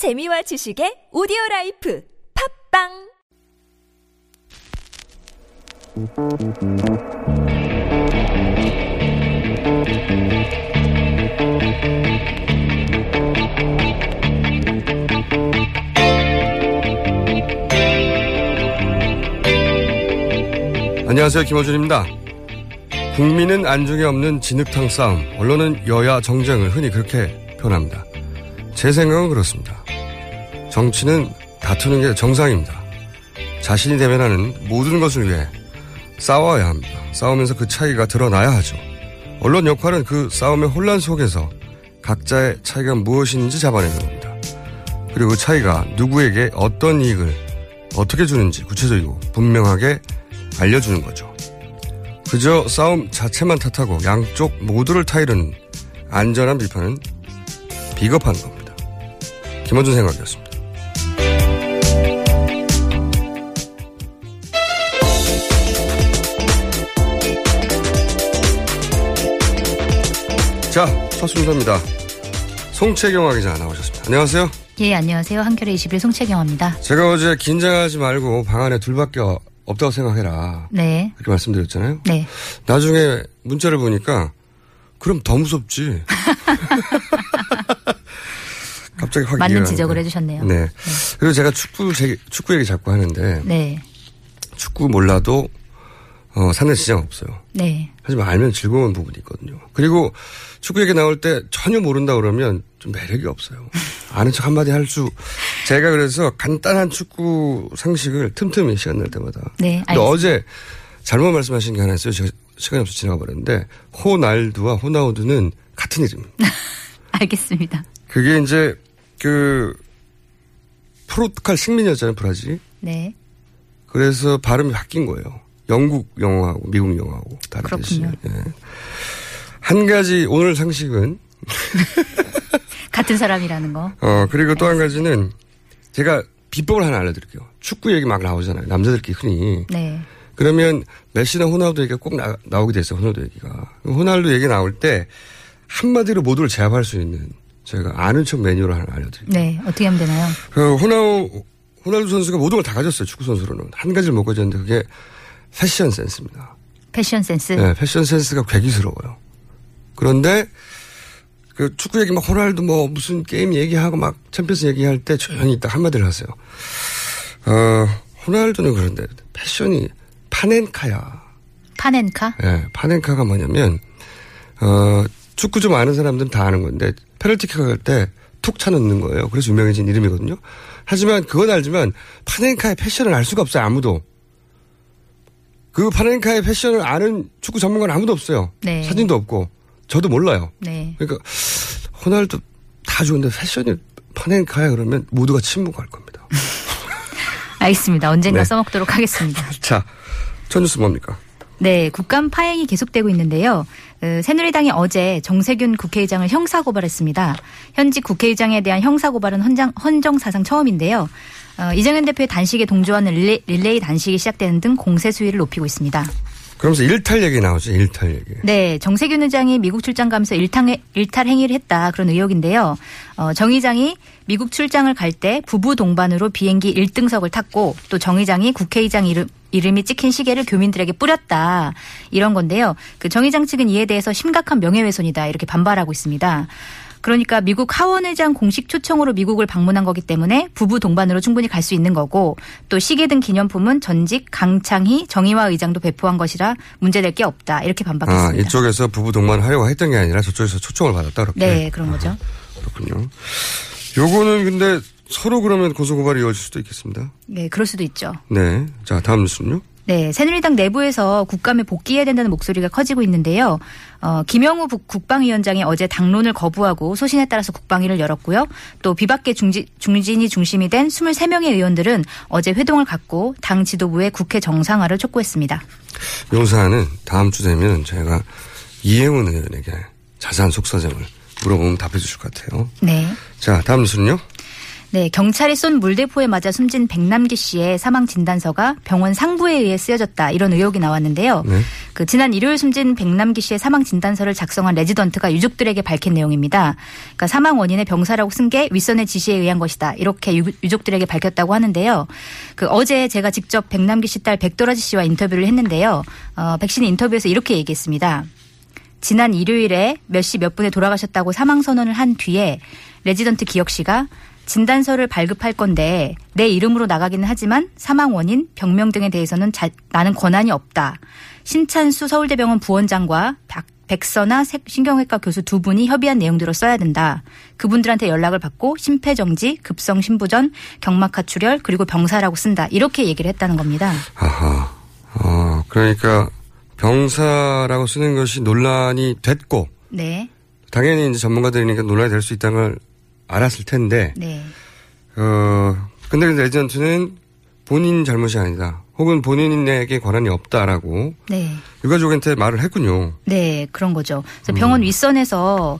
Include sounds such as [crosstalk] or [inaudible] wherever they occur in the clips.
재미와 지식의 오디오 라이프 팟빵 안녕하세요. 김어준입니다. 국민은 안중에 없는 진흙탕 싸움, 언론은 여야 정쟁을 흔히 그렇게 표현합니다. 제 생각은 그렇습니다. 정치는 다투는 게 정상입니다. 자신이 대면하는 모든 것을 위해 싸워야 합니다. 싸우면서 그 차이가 드러나야 하죠. 언론 역할은 그 싸움의 혼란 속에서 각자의 차이가 무엇인지 잡아내는 겁니다. 그리고 그 차이가 누구에게 어떤 이익을 어떻게 주는지 구체적이고 분명하게 알려주는 거죠. 그저 싸움 자체만 탓하고 양쪽 모두를 타이르는 안전한 비판은 비겁한 겁니다. 김원준 생각이었습니다. 자, 첫 순서입니다. 송채경화 기자 나오셨습니다. 안녕하세요. 예, 안녕하세요. 한겨레 21 송채경화입니다. 제가 어제 긴장하지 말고 방 안에 둘밖에 없다고 생각해라. 네. 그렇게 말씀드렸잖아요. 네. 나중에 문자를 보니까 그럼 더 무섭지. [laughs] 갑자기 확 맞는 지적을 가는데. 해주셨네요. 네. 그리고 제가 축구 제- 축구 얘기 자꾸 하는데 네. 축구 몰라도 어, 사는 지장 없어요. 네. 하지만 알면 즐거운 부분이 있거든요. 그리고 축구 얘기 나올 때 전혀 모른다 그러면 좀 매력이 없어요. [laughs] 아는 척 한마디 할 수. 제가 그래서 간단한 축구 상식을 틈틈이 시간 날 때마다. 네, 근데 알겠습니다. 어제 잘못 말씀하신 게 하나 있어요. 제가 시간이 없어 지나가 버렸는데 호날두와 호나우두는 같은 이름입니다. [laughs] 알겠습니다. 그게 이제 그 포르투갈 식민이었잖아요, 브라질이. 네. 그래서 발음이 바뀐 거예요. 영국 영어하고 미국 영어하고 다르듯이. 예. 한 가지 오늘 상식은 [laughs] 같은 사람이라는 거. 어 그리고 또 한 가지는 제가 비법을 하나 알려드릴게요. 축구 얘기 막 나오잖아요. 남자들끼리 흔히. 네. 그러면 메시나 호날두 얘기가 꼭 나, 나오게 됐어요. 호날두 얘기가. 호날두 얘기 나올 때 한마디로 모두를 제압할 수 있는 제가 아는 척 메뉴를 하나 알려드릴게요. 네. 어떻게 하면 되나요? 그 호나우 호날두 선수가 모든 걸 다 가졌어요. 축구 선수로는 한 가지를 못 가졌는데 그게 패션 센스입니다. 패션 센스. 네, 패션 센스가 괴기스러워요. 그런데 그 축구 얘기 막 호날두 뭐 무슨 게임 얘기하고 막 챔피언스 얘기할 때 조용히 있다 한마디를 하세요. 어, 호날두는 그런데 패션이 파넨카야. 파넨카? 예, 파넨카가 뭐냐면 어, 축구 좀 아는 사람들은 다 아는 건데 페널티킥 할때 툭 차놓는 거예요. 그래서 유명해진 이름이거든요. 하지만 그건 알지만 파넨카의 패션을 알 수가 없어요. 아무도. 그 파넨카의 패션을 아는 축구 전문가는 아무도 없어요. 네. 사진도 없고 저도 몰라요. 네. 그러니까 호날두 다 좋은데 패션이 파넨카야 그러면 모두가 침묵할 겁니다. [laughs] 알겠습니다. 언젠가 네. 써먹도록 하겠습니다. [laughs] 자, 첫 뉴스 뭡니까? 네, 국감 파행이 계속되고 있는데요. 어, 새누리당이 어제 정세균 국회의장을 형사고발했습니다. 현직 국회의장에 대한 형사고발은 헌장, 헌정사상 처음인데요. 어, 이정현 대표의 단식에 동조하는 릴레이, 릴레이 단식이 시작되는 등 공세 수위를 높이고 있습니다. 그러면서 일탈 얘기 나오죠. 일탈 얘기. 네, 정세균 의장이 미국 출장 가면서 일탈, 일탈 행위를 했다 그런 의혹인데요. 어, 정 의장이 미국 출장을 갈 때 부부 동반으로 비행기 1등석을 탔고 또 정 의장이 국회의장 이름 이름이 찍힌 시계를 교민들에게 뿌렸다 이런 건데요. 그 정 의장 측은 이에 대해서 심각한 명예훼손이다 이렇게 반발하고 있습니다. 그러니까 미국 하원 의장 공식 초청으로 미국을 방문한 거기 때문에 부부 동반으로 충분히 갈 수 있는 거고 또 시계 등 기념품은 전직 강창희 정의화 의장도 배포한 것이라 문제될 게 없다 이렇게 아, 반박했습니다. 이쪽에서 부부 동반을 하려고 했던 게 아니라 저쪽에서 초청을 받았다 그렇게. 네, 그런 거죠. 그렇군요. 요거는 근데 서로 그러면 고소고발이 이어질 수도 있겠습니다. 네, 그럴 수도 있죠. 네. 자, 다음 뉴스는요? 네, 새누리당 내부에서 국감에 복귀해야 된다는 목소리가 커지고 있는데요. 어, 김영우 국- 국방위원장이 어제 당론을 거부하고 소신에 따라서 국방위를 열었고요. 또 비박계 중지, 중진이 중심이 된 23명의 의원들은 어제 회동을 갖고 당 지도부의 국회 정상화를 촉구했습니다. 요 사안은 다음 주 되면 제가 이행훈 의원에게 자세한 속사정을 물어보면 답해 주실 것 같아요. 네. 자, 다음 뉴스는요? 네, 경찰이 쏜 물대포에 맞아 숨진 백남기 씨의 사망 진단서가 병원 상부에 의해 쓰여졌다 이런 의혹이 나왔는데요. 네. 그 지난 일요일 숨진 백남기 씨의 사망 진단서를 작성한 레지던트가 유족들에게 밝힌 내용입니다. 그러니까 사망 원인을 병사라고 쓴 게 윗선의 지시에 의한 것이다 이렇게 유, 유족들에게 밝혔다고 하는데요. 그 어제 제가 직접 백남기 씨 딸 백도라지 씨와 인터뷰를 했는데요. 어, 백 씨는 인터뷰에서 이렇게 얘기했습니다. 지난 일요일에 몇 시 몇 분에 돌아가셨다고 사망 선언을 한 뒤에 레지던트 기혁 씨가 진단서를 발급할 건데 내 이름으로 나가기는 하지만 사망 원인, 병명 등에 대해서는 자, 나는 권한이 없다. 신찬수 서울대병원 부원장과 박, 백선하 신경외과 교수 두 분이 협의한 내용대로 써야 된다. 그분들한테 연락을 받고 심폐정지, 급성 심부전, 경막 하출혈 그리고 병사라고 쓴다. 이렇게 얘기를 했다는 겁니다. 아하. 어, 그러니까 병사라고 쓰는 것이 논란이 됐고 네. 당연히 이제 전문가들이니까 논란이 될 수 있다는 걸 알았을 텐데 네. 어 근데 레전트는 본인 잘못이 아니다. 혹은 본인에게 권한이 없다라고 네. 유가족한테 말을 했군요. 네, 그런 거죠. 그래서 음. 병원 윗선에서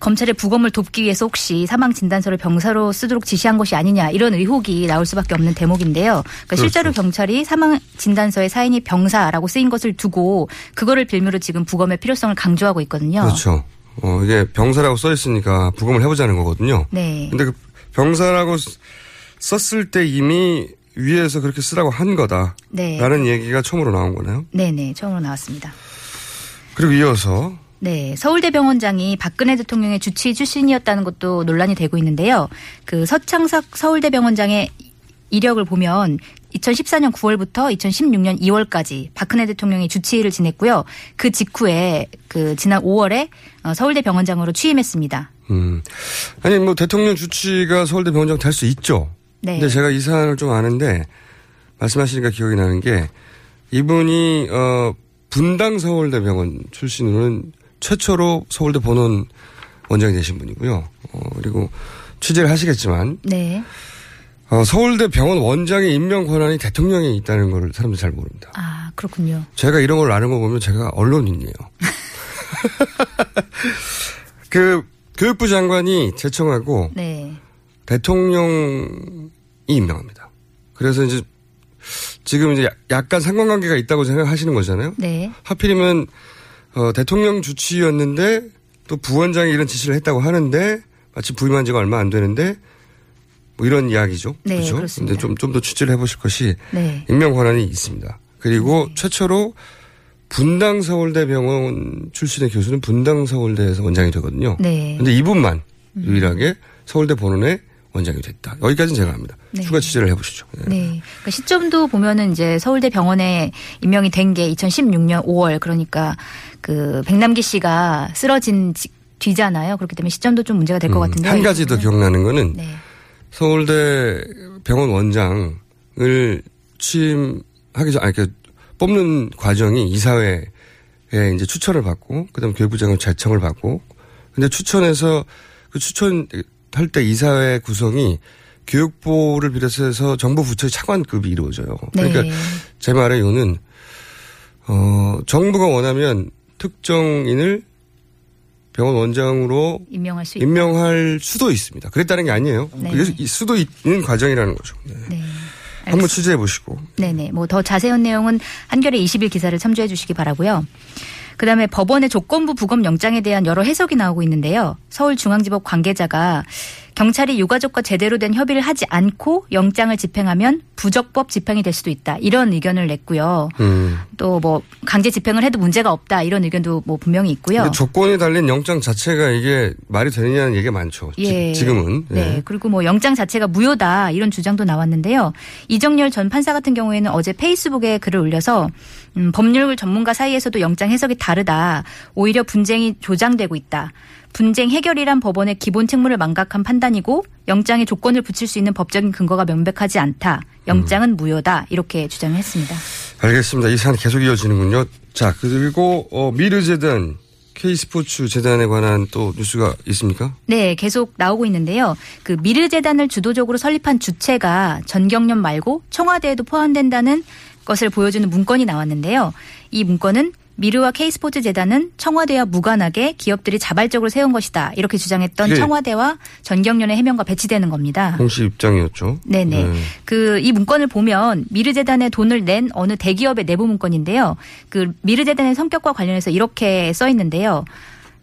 검찰의 부검을 돕기 위해서 혹시 사망 진단서를 병사로 쓰도록 지시한 것이 아니냐 이런 의혹이 나올 수밖에 없는 대목인데요. 그러니까 실제로 경찰이 사망 진단서에 사인이 병사라고 쓰인 것을 두고 그거를 빌미로 지금 부검의 필요성을 강조하고 있거든요. 그렇죠. 어, 이게 병사라고 써 있으니까 부검을 해보자는 거거든요. 네. 근데 그 병사라고 쓰- 썼을 때 이미 위에서 그렇게 쓰라고 한 거다. 네. 라는 얘기가 처음으로 나온 거네요. 네, 네. 처음으로 나왔습니다. 그리고 이어서 네, 서울대병원장이 박근혜 대통령의 주치의 출신이었다는 것도 논란이 되고 있는데요. 그 서창석 서울대병원장의 이력을 보면 2014년 9월부터 2016년 2월까지 박근혜 대통령이 주치의를 지냈고요. 그 직후에 그 지난 5월에 어, 서울대 병원장으로 취임했습니다. 음. 아니 뭐 대통령 주치가 서울대 병원장 될 수 있죠. 네. 근데 제가 이 사안을 좀 아는데 말씀하시니까 기억이 나는 게 이분이 어 분당 서울대 병원 출신으로는 최초로 서울대 본원 원장이 되신 분이고요. 어 그리고 취재를 하시겠지만 네. 어 서울대 병원 원장의 임명 권한이 대통령에 있다는 걸 사람들이 잘 모릅니다. 아, 그렇군요. 제가 이런 걸 아는 거 보면 제가 언론인이에요. [laughs] 그 교육부 장관이 제청하고 네. 대통령이 임명합니다. 그래서 이제 지금 이제 야- 약간 상관관계가 있다고 생각하시는 거잖아요. 네. 하필이면 어, 대통령 주치였는데 또 부원장이 이런 지시를 했다고 하는데 마치 부임한 지가 얼마 안 되는데 뭐 이런 이야기죠. 네, 그렇죠? 그렇습니다. 근데 좀 좀 더 취재를 해보실 것이 네. 임명 권한이 있습니다. 그리고 최초로 분당 서울대 병원 출신의 교수는 분당 서울대에서 원장이 되거든요. 네. 근데 이분만 유일하게 서울대 본원의 원장이 됐다. 여기까지는 제가 합니다. 네. 추가 취재를 해보시죠. 네. 네. 그러니까 시점도 보면은 이제 서울대 병원에 임명이 된 게 2016년 5월 그러니까 그 백남기 씨가 쓰러진 지- 뒤잖아요. 그렇기 때문에 시점도 좀 문제가 될것 음, 같은데. 한 가지 더 기억나는 거는 네. 서울대 병원 원장을 취임하기 전, 아니, 그 뽑는 과정이 이사회에 이제 추천을 받고, 그 다음에 교육부장을 제청을 받고, 근데 추천해서 그 추천할 때 이사회 구성이 교육부를 비롯해서 정부 부처의 차관급이 이루어져요. 그러니까 네. 제 말의 이유는, 어, 정부가 원하면 특정인을 병원 원장으로 임명할 수. 임명할 수도 있습니다. 그랬다는 게 아니에요. 네. 수도 있는 과정이라는 거죠. 네. 네. 한번 취재해 보시고. 네네. 뭐 더 자세한 내용은 한겨레 20일 기사를 참조해 주시기 바라고요. 그다음에 법원의 조건부 부검 영장에 대한 여러 해석이 나오고 있는데요. 서울중앙지법 관계자가 경찰이 유가족과 제대로 된 협의를 하지 않고 영장을 집행하면 부적법 집행이 될 수도 있다. 이런 의견을 냈고요. 음. 또뭐 강제 집행을 해도 문제가 없다. 이런 의견도 뭐 분명히 있고요. 조건이 달린 영장 자체가 이게 말이 되느냐는 얘기가 많죠. 지- 지금은. 네. 예. 그리고 뭐 영장 자체가 무효다 이런 주장도 나왔는데요. 이정열 전 판사 같은 경우에는 어제 페이스북에 글을 올려서 음, 법률 전문가 사이에서도 영장 해석이 다르다. 오히려 분쟁이 조장되고 있다. 분쟁 해결이란 법원의 기본 책무를 망각한 판단이고 영장에 조건을 붙일 수 있는 법적인 근거가 명백하지 않다. 영장은 무효다. 이렇게 주장했습니다. 알겠습니다. 이 사안 계속 이어지는군요. 자, 그리고 어, 미르재단 K스포츠 재단에 관한 또 뉴스가 있습니까? 네, 계속 나오고 있는데요. 그 미르 재단을 주도적으로 설립한 주체가 전경련 말고 청와대에도 포함된다는 것을 보여주는 문건이 나왔는데요. 이 문건은 미르와 K스포츠 재단은 청와대와 무관하게 기업들이 자발적으로 세운 것이다. 이렇게 주장했던 예. 청와대와 전경련의 해명과 배치되는 겁니다. 공식 입장이었죠. 네네. 네. 그이 문건을 보면 미르 재단에 돈을 낸 어느 대기업의 내부 문건인데요. 그 미르 재단의 성격과 관련해서 이렇게 써 있는데요.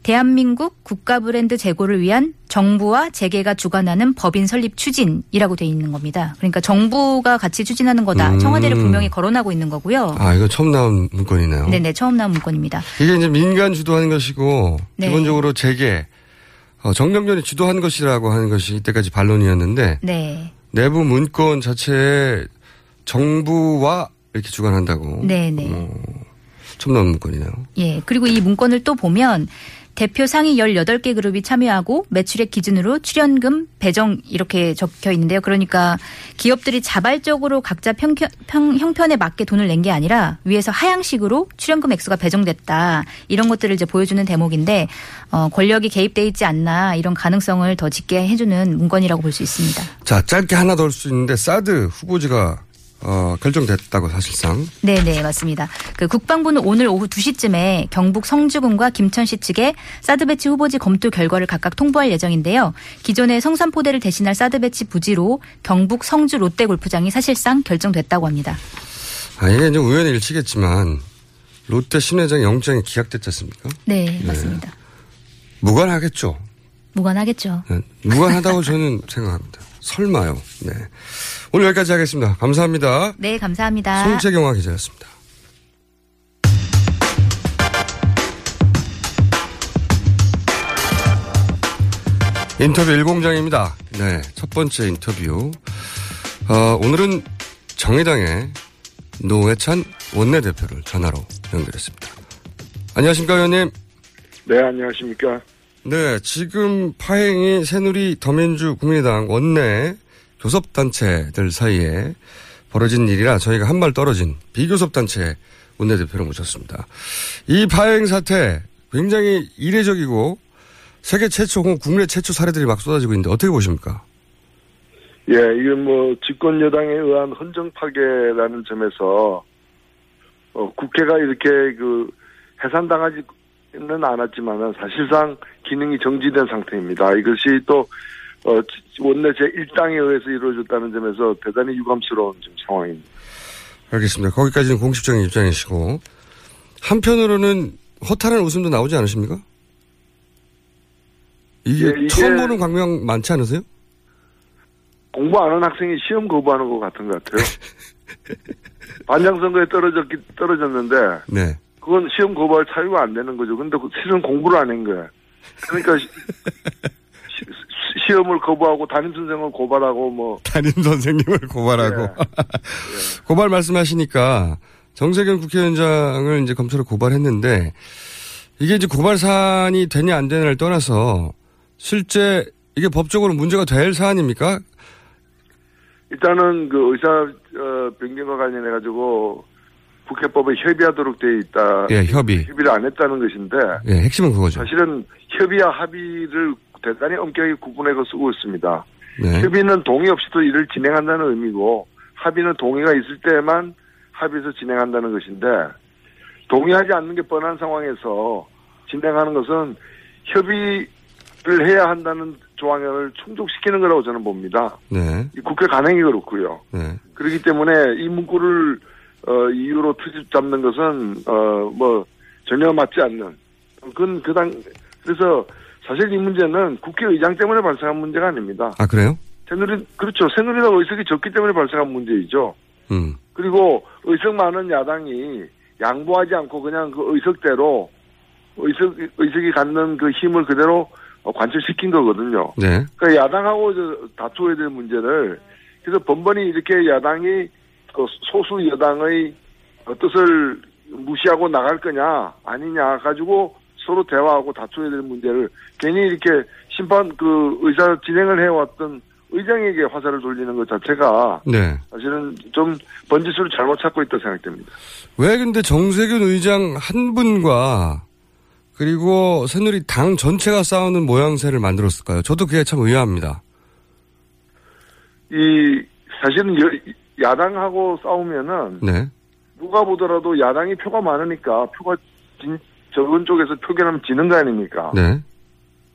대한민국 국가 브랜드 제고를 위한 정부와 재계가 주관하는 법인 설립 추진이라고 돼 있는 겁니다. 그러니까 정부가 같이 추진하는 거다. 음. 청와대를 분명히 거론하고 있는 거고요. 아, 이거 처음 나온 문건이네요. 네네 처음 나온 문건입니다. 이게 이제 민간 주도하는 것이고 네. 기본적으로 재계 어, 정경련이 주도한 것이라고 하는 것이 이때까지 반론이었는데 네. 내부 문건 자체에 정부와 이렇게 주관한다고 네네. 어, 처음 나온 문건이네요. 예. 그리고 이 문건을 또 보면 대표 상위 18개 그룹이 참여하고 매출액 기준으로 출연금 배정 이렇게 적혀 있는데요. 그러니까 기업들이 자발적으로 각자 평, 평, 형편에 맞게 돈을 낸 게 아니라 위에서 하향식으로 출연금 액수가 배정됐다. 이런 것들을 이제 보여주는 대목인데 어, 권력이 개입돼 있지 않나 이런 가능성을 더 짙게 해주는 문건이라고 볼 수 있습니다. 자, 짧게 하나 더올수 있는데 사드 후보지가 어, 결정됐다고 사실상. 네네 맞습니다. 그 국방부는 오늘 오후 2시쯤에 경북 성주군과 김천시 측에 사드 배치 후보지 검토 결과를 각각 통보할 예정인데요. 기존의 성산포대를 대신할 사드 배치 부지로 경북 성주 롯데 골프장이 사실상 결정됐다고 합니다. 아, 이게 이제 우연의 일치겠지만 롯데 신회장 영장이 기각됐지 않습니까? 네 맞습니다. 무관하겠죠. 무관하겠죠. 네, 무관하다고 저는 [laughs] 생각합니다. 설마요. 네. 오늘 여기까지 하겠습니다. 감사합니다. 네 감사합니다. 송채경화 기자였습니다. 인터뷰 일공장입니다. 네, 첫 번째 인터뷰. 어, 오늘은 정의당의 노회찬 원내대표를 전화로 연결했습니다. 안녕하십니까, 의원님? 네, 안녕하십니까. 네, 지금 파행이 새누리 더민주 국민의당 원내 교섭단체들 사이에 벌어진 일이라 저희가 한 발 떨어진 비교섭단체 원내대표를 모셨습니다. 이 파행 사태 굉장히 이례적이고 세계 최초 혹은 국내 최초 사례들이 막 쏟아지고 있는데 어떻게 보십니까? 예, 이건 뭐 집권 여당에 의한 헌정 파괴라는 점에서 어, 국회가 이렇게 그 해산당하지 는 않았지만은 사실상 기능이 정지된 상태입니다. 이것이 또 어, 원내 제 1당에 의해서 이루어졌다는 점에서 대단히 유감스러운 좀 상황입니다. 알겠습니다. 거기까지는 공식적인 입장이시고 한편으로는 허탈한 웃음도 나오지 않으십니까? 이게, 예, 이게- 처음 보는 광명 많지 않으세요? 공부 안 하는 학생이 시험 거부하는 것 같은 것 같아요. [laughs] 반장 선거에 떨어졌기, 떨어졌는데 네. 그건 시험 고발 사유가 안 되는 거죠. 근데 그 실은 공부를 안 한 거야. 그러니까 시, 시, 험을 거부하고 담임 선생을 고발하고 뭐 담임 선생님을 고발하고 예. [laughs] 고발 말씀하시니까 정세균 국회의원장을 이제 검찰에 고발했는데 이게 이제 고발 사안이 되냐 안 되냐를 떠나서 실제 이게 법적으로 문제가 될 사안입니까? 일단은 그 의사 어, 변경과 관련해 가지고 국회법에 협의하도록 돼 있다. 예, 협의. 협의를 안 했다는 것인데 예, 핵심은 그거죠. 사실은 협의와 합의를 대단히 엄격하게 구분해서 쓰고 있습니다. 네. 협의는 동의 없이도 일을 진행한다는 의미고 합의는 동의가 있을 때만 합의해서 진행한다는 것인데 동의하지 않는 게 뻔한 상황에서 진행하는 것은 협의를 해야 한다는 조항을 충족시키는 거라고 저는 봅니다. 네. 이 국회 간행이 그렇고요. 네. 그렇기 때문에 이 문구를 어, 이유로 트집 잡는 것은 어, 뭐 전혀 맞지 않는 그건 그당 그래서 사실 이 문제는 국회의장 때문에 발생한 문제가 아닙니다. 아 그래요? 새누리 그렇죠. 새누리당 의석이 적기 때문에 발생한 문제이죠. 음. 그리고 의석 많은 야당이 양보하지 않고 그냥 그 의석대로 의석 의석이 갖는 그 힘을 그대로 어, 관철시킨 거거든요. 네. 그러니까 야당하고 저 다투어야 될 문제를 그래서 번번이 이렇게 야당이 그 소수 여당의 뜻을 무시하고 나갈 거냐 아니냐 가지고 서로 대화하고 다투어야 될 문제를 괜히 이렇게 심판 그 의사 진행을 해왔던 의장에게 화살을 돌리는 것 자체가 네. 사실은 좀 번지수를 잘못 찾고 있다 생각됩니다. 왜 근데 정세균 의장 한 분과 그리고 새누리 당 전체가 싸우는 모양새를 만들었을까요? 저도 그게 참 의아합니다. 이 사실은 여- 야당하고 싸우면은 네. 누가 보더라도 야당이 표가 많으니까 표가 진, 저런 쪽에서 표결하면 지는 거 아닙니까? 네.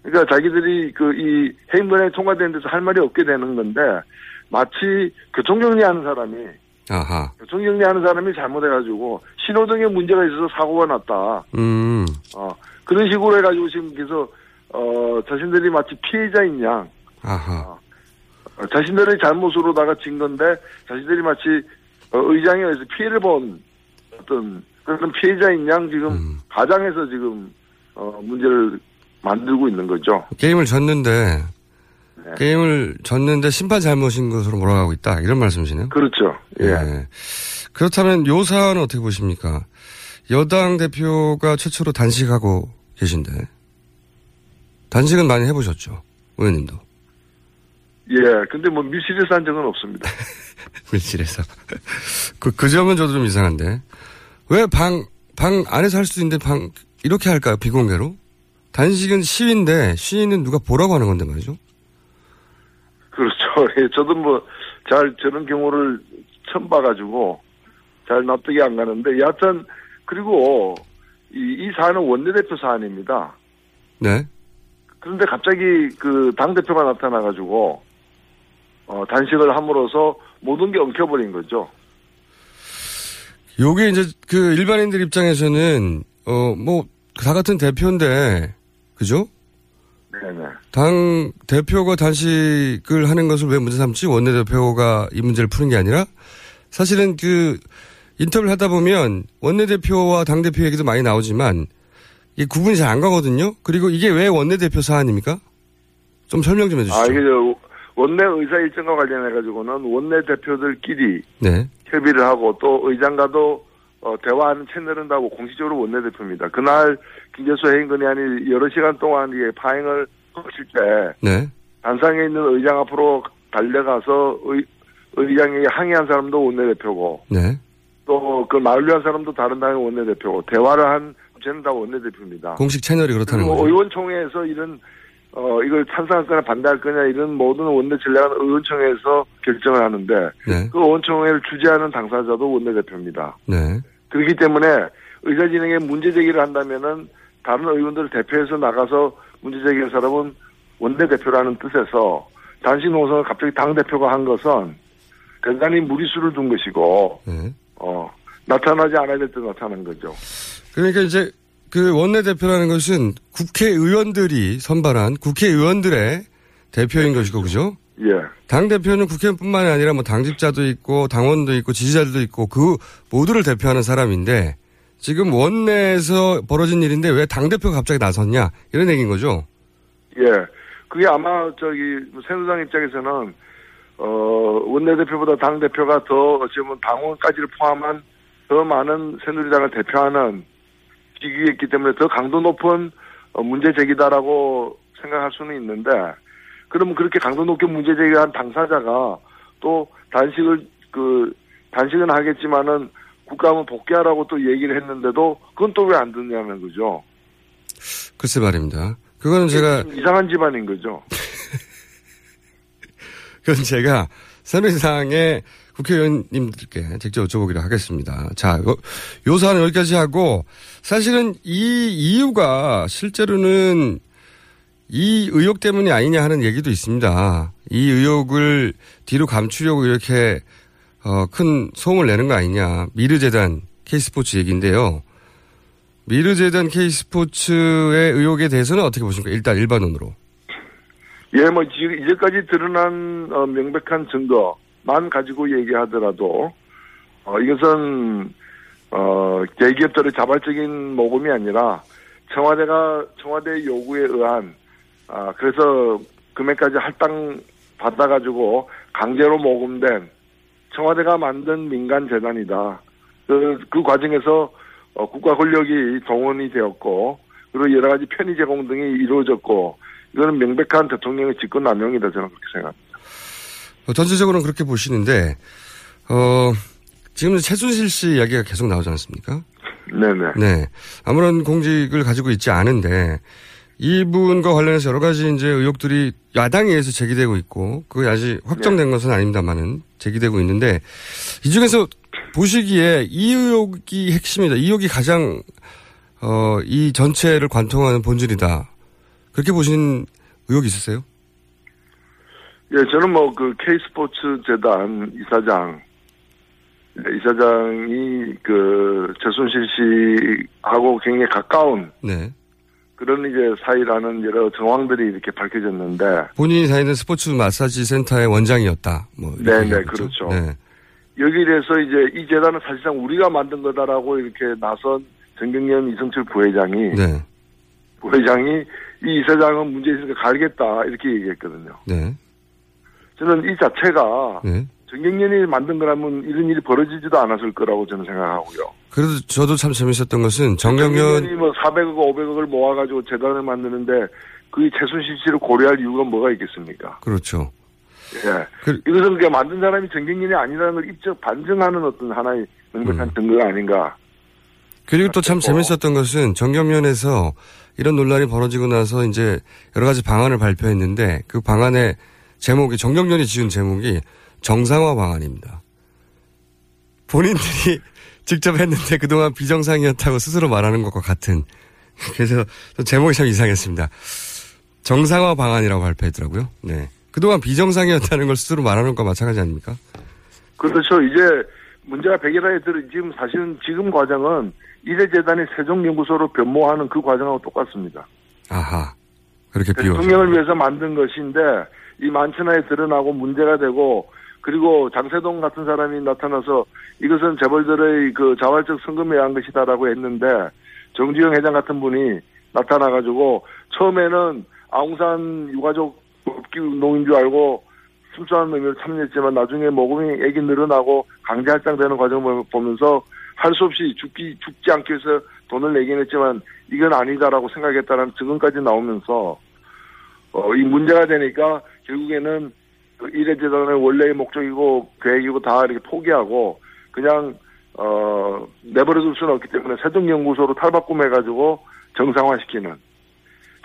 그러니까 자기들이 그 이 해임권에 통과된 데서 할 말이 없게 되는 건데 마치 교통정리하는 사람이 아하. 교통정리하는 사람이 잘못해가지고 신호등에 문제가 있어서 사고가 났다. 음. 어, 그런 식으로 해가지고 지금 그래서 어, 자신들이 마치 피해자인 양 아하. 어, 자신들의 잘못으로다가 진 건데 자신들이 마치 어, 의장에 의해서 피해를 본 어떤 그런 피해자인 양 지금 음. 가장해서 지금 어, 문제를 만들고 있는 거죠. 게임을 졌는데 네. 게임을 졌는데 심판 잘못인 것으로 몰아가고 있다. 이런 말씀이시네요. 그렇죠. 예. 예. 그렇다면 요 사안은 어떻게 보십니까? 여당 대표가 최초로 단식하고 계신데 단식은 많이 해보셨죠, 의원님도 예. 근데 뭐 밀실에서 한 적은 없습니다. [laughs] 밀실에서 그, 그 점은 저도 좀 이상한데 왜 방 방 안에서 할 수 있는데 방 이렇게 할까요? 비공개로? 단식은 시위인데 시위는 누가 보라고 하는 건데 말이죠. 그렇죠. [laughs] 예, 저도 뭐 잘 저런 경우를 처음 봐가지고 잘 납득이 안 가는데 여하튼 그리고 이, 이 사안은 원내대표 사안입니다. 네. 그런데 갑자기 그 당대표가 나타나가지고 어, 단식을 함으로써 모든 게 엉켜버린 거죠. 요게 이제 그 일반인들 입장에서는 어 뭐 다 같은 대표인데 그죠? 네네. 당 대표가 단식을 하는 것을 왜 문제 삼지 원내대표가 이 문제를 푸는 게 아니라 사실은 그 인터뷰를 하다 보면 원내대표와 당대표 얘기도 많이 나오지만 이게 구분이 잘 안 가거든요. 그리고 이게 왜 원내대표 사안입니까? 좀 설명 좀 해주시죠. 아 이게 저 원내 의사 일정과 관련해 가지고는 원내 대표들끼리 네. 협의를 하고 또 의장과도 어, 대화하는 채널은 다고 공식적으로 원내 대표입니다. 그날 김재수 해임건의안이 여러 시간 동안 이게 파행을 거칠 때 네. 단상에 있는 의장 앞으로 달려가서 의, 의장에게 항의한 사람도 원내 대표고 네. 또그 만류한 사람도 다른 당의 원내 대표고 대화를 한 쟤는 다 원내 대표입니다. 공식 채널이 그렇다는 거죠. 의원총회에서 이런 어 이걸 찬성할 거냐 반대할 거냐 이런 모든 원내 전략은 의원총회에서 결정을 하는데 네. 그 의원총회를 주재하는 당사자도 원내대표입니다. 네. 그렇기 때문에 의사 진행에 문제 제기를 한다면은 다른 의원들을 대표해서 나가서 문제 제기한 사람은 원내대표라는 뜻에서 단식 농성을 갑자기 당 대표가 한 것은 대단히 무리수를 둔 것이고 네. 어 나타나지 않아야 될 때 나타난 거죠. 그러니까 이제 그 원내대표라는 것은 국회의원들이 선발한 국회의원들의 대표인 것이고, 그죠? 예. 당대표는 국회의원뿐만이 아니라 뭐 당직자도 있고, 당원도 있고, 지지자들도 있고, 그 모두를 대표하는 사람인데, 지금 원내에서 벌어진 일인데 왜 당대표가 갑자기 나섰냐? 이런 얘기인 거죠? 예. 그게 아마 저기 새누리당 입장에서는 어 원내대표보다 당 대표가 더 어찌 보면 당원까지를 포함한 더 많은 새누리당을 대표하는 기기였기 때문에 더 강도 높은 어, 문제 제기다라고 생각할 수는 있는데 그러면 그렇게 강도 높게 문제 제기한 당사자가 또 단식을 그 단식은 하겠지만은 국감은 복귀하라고 또 얘기를 했는데도 그건 또 왜 안 듣냐는 거죠. 글쎄 말입니다. 그거는 제가, 이상한 집안인 거죠. [laughs] 그건 제가 새누리당의 국회의원님들께 직접 여쭤보기로 하겠습니다. 자, 요, 요 사안은 여기까지 하고, 사실은 이 이유가 실제로는 이 의혹 때문이 아니냐 하는 얘기도 있습니다. 이 의혹을 뒤로 감추려고 이렇게 어, 큰 소음을 내는 거 아니냐. 미르재단 K스포츠 얘기인데요. 미르재단 K스포츠의 의혹에 대해서는 어떻게 보십니까? 일단 일반론으로. 예, 뭐, 이제까지 드러난, 어, 명백한 증거 만 가지고 얘기하더라도, 어, 이것은, 어, 대기업들의 자발적인 모금이 아니라, 청와대가, 청와대 요구에 의한, 아, 그래서 금액까지 할당 받아가지고 강제로 모금된 청와대가 만든 민간 재단이다. 그, 그 과정에서 어, 국가 권력이 동원이 되었고, 그리고 여러 가지 편의 제공 등이 이루어졌고, 이거는 명백한 대통령의 직권 남용이다 저는 그렇게 생각합니다. 어, 전체적으로는 그렇게 보시는데, 어, 지금 최순실 씨 이야기가 계속 나오지 않습니까? 네네. 네. 아무런 공직을 가지고 있지 않은데, 이분과 관련해서 여러 가지 이제 의혹들이 야당에 의해서 제기되고 있고, 그게 아직 확정된 것은 아닙니다만은 제기되고 있는데, 이 중에서 보시기에 이 의혹이 핵심이다. 이 의혹이 가장, 어, 이 전체를 관통하는 본질이다. 그렇게 보신 의혹이 있으세요? 예, 저는 뭐 그 K스포츠 재단 이사장, 네, 이사장이 그 최순실 씨하고 굉장히 가까운 네. 그런 이제 사이라는 여러 정황들이 이렇게 밝혀졌는데, 본인이 다니는 스포츠 마사지 센터의 원장이었다. 뭐 이렇게 네, 네? 그렇죠. 네. 여기에 대해서 이제 이 재단은 사실상 우리가 만든 거다라고 이렇게 나선 정경련 이성철 부회장이, 네. 부회장이 이 이사장은 문제 있으니까 갈겠다 이렇게 얘기했거든요. 네. 저는 이 자체가 네. 정경련이 만든 거라면 이런 일이 벌어지지도 않았을 거라고 저는 생각하고요. 그래도 저도 참 재밌었던 것은 정경련 정경련 이 뭐 400억, 500억을 모아가지고 재단을 만드는데 그 최순실 씨를 고려할 이유가 뭐가 있겠습니까? 그렇죠. 예. 그- 이것은 그냥 만든 사람이 정경련이 아니라는 걸 입적 반증하는 어떤 하나의 명백한 음. 증거가 아닌가. 그리고 또참 뭐. 재밌었던 것은 정경련에서 이런 논란이 벌어지고 나서 이제 여러 가지 방안을 발표했는데 그 방안의 제목이 정경련이 지은 제목이 정상화 방안입니다. 본인들이 [laughs] 직접 했는데 그동안 비정상이었다고 스스로 말하는 것과 같은 [laughs] 그래서 제목이 참 이상했습니다. 정상화 방안이라고 발표했더라고요. 네. 그동안 비정상이었다는 걸 스스로 말하는 것과 마찬가지 아닙니까? 그렇죠. 이제 문제가 백일화에 들어 지금 사실은 지금 과정은 이래재단이 세종연구소로 변모하는 그 과정하고 똑같습니다. 아하. 그렇게 비워. 대통령을 위해서 만든 것인데 이 만천하에 드러나고 문제가 되고 그리고 장세동 같은 사람이 나타나서 이것은 재벌들의 그 자발적 성금에 의한 것이다라고 했는데 정주영 회장 같은 분이 나타나가지고 처음에는 아웅산 유가족 법기 운동인 줄 알고 순수한 의미로 참여했지만 나중에 모금이 애기 늘어나고 강제 할당되는 과정을 보면서 할 수 없이 죽기 죽지 않기 위해서 돈을 내긴 했지만 이건 아니다라고 생각했다는 증언까지 나오면서 어, 이 문제가 되니까 결국에는 그 이래재단의 원래의 목적이고 계획이고 다 이렇게 포기하고 그냥 어 내버려둘 수는 없기 때문에 세종연구소로 탈바꿈해가지고 정상화시키는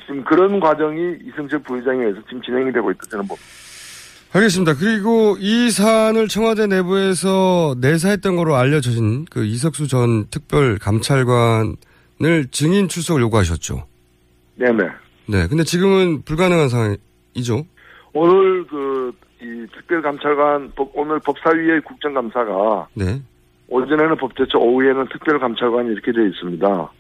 지금 그런 과정이 이승철 부회장에 의해서 지금 진행이 되고 있다 저는 봅니다. 알겠습니다. 그리고 이 사안을 청와대 내부에서 내사했던 거로 알려진 그 이석수 전 특별 감찰관을 증인 출석을 요구하셨죠. 네네. 네. 근데 지금은 불가능한 상황이죠. 오늘 그, 이 특별감찰관, 법- 오늘 법사위의 국정감사가 네. 오전에는 법제처, 오후에는 특별감찰관이 이렇게 되어 있습니다.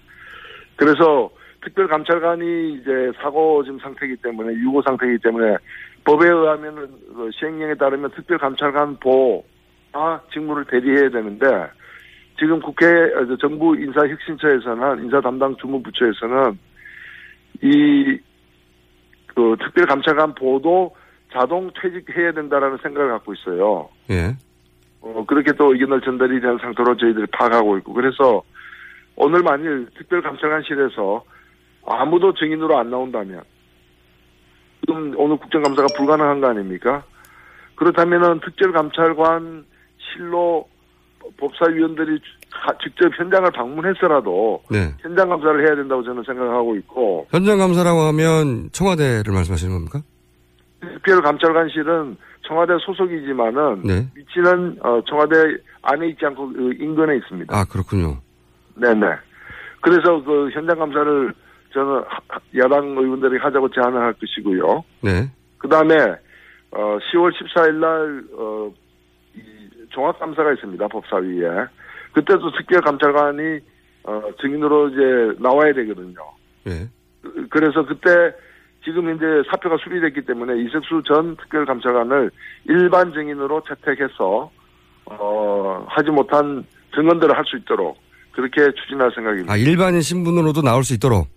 그래서 특별감찰관이 이제 사고 지금 상태이기 때문에, 유고 상태이기 때문에 법에 의하면은 그 시행령에 따르면 특별감찰관 보아 직무를 대리해야 되는데 지금 국회, 정부 인사혁신처에서는, 인사 담당 주무부처에서는 이 그 특별감찰관 보도 자동 퇴직해야 된다라는 생각을 갖고 있어요. 예. 어, 그렇게 또 의견을 전달이 된 상태로 저희들이 파악하고 있고, 그래서 오늘 만일 특별감찰관실에서 아무도 증인으로 안 나온다면, 지금 오늘 국정감사가 불가능한 거 아닙니까? 그렇다면은 특별감찰관 실로 법사위원들이 가- 직접 현장을 방문해서라도 네. 현장 감사를 해야 된다고 저는 생각하고 있고, 현장 감사라고 하면 청와대를 말씀하시는 겁니까? 특별감찰관실은 청와대 소속이지만은 네. 위치는 어, 청와대 안에 있지 않고 그 인근에 있습니다. 아, 그렇군요. 네네. 그래서 그 현장 감사를 저는 야당 의원들이 하자고 제안을 할 것이고요. 네. 그 다음에 어, 10월 14일 날 어, 이 종합 감사가 있습니다 법사위에. 그때도 특별 감찰관이 어, 증인으로 이제 나와야 되거든요. 예. 그- 그래서 그때 지금 이제 사표가 수리됐기 때문에 이석수 전 특별감찰관을 일반 증인으로 채택해서 어, 하지 못한 증언들을 할 수 있도록 그렇게 추진할 생각입니다. 아, 일반인 신분으로도 나올 수 있도록.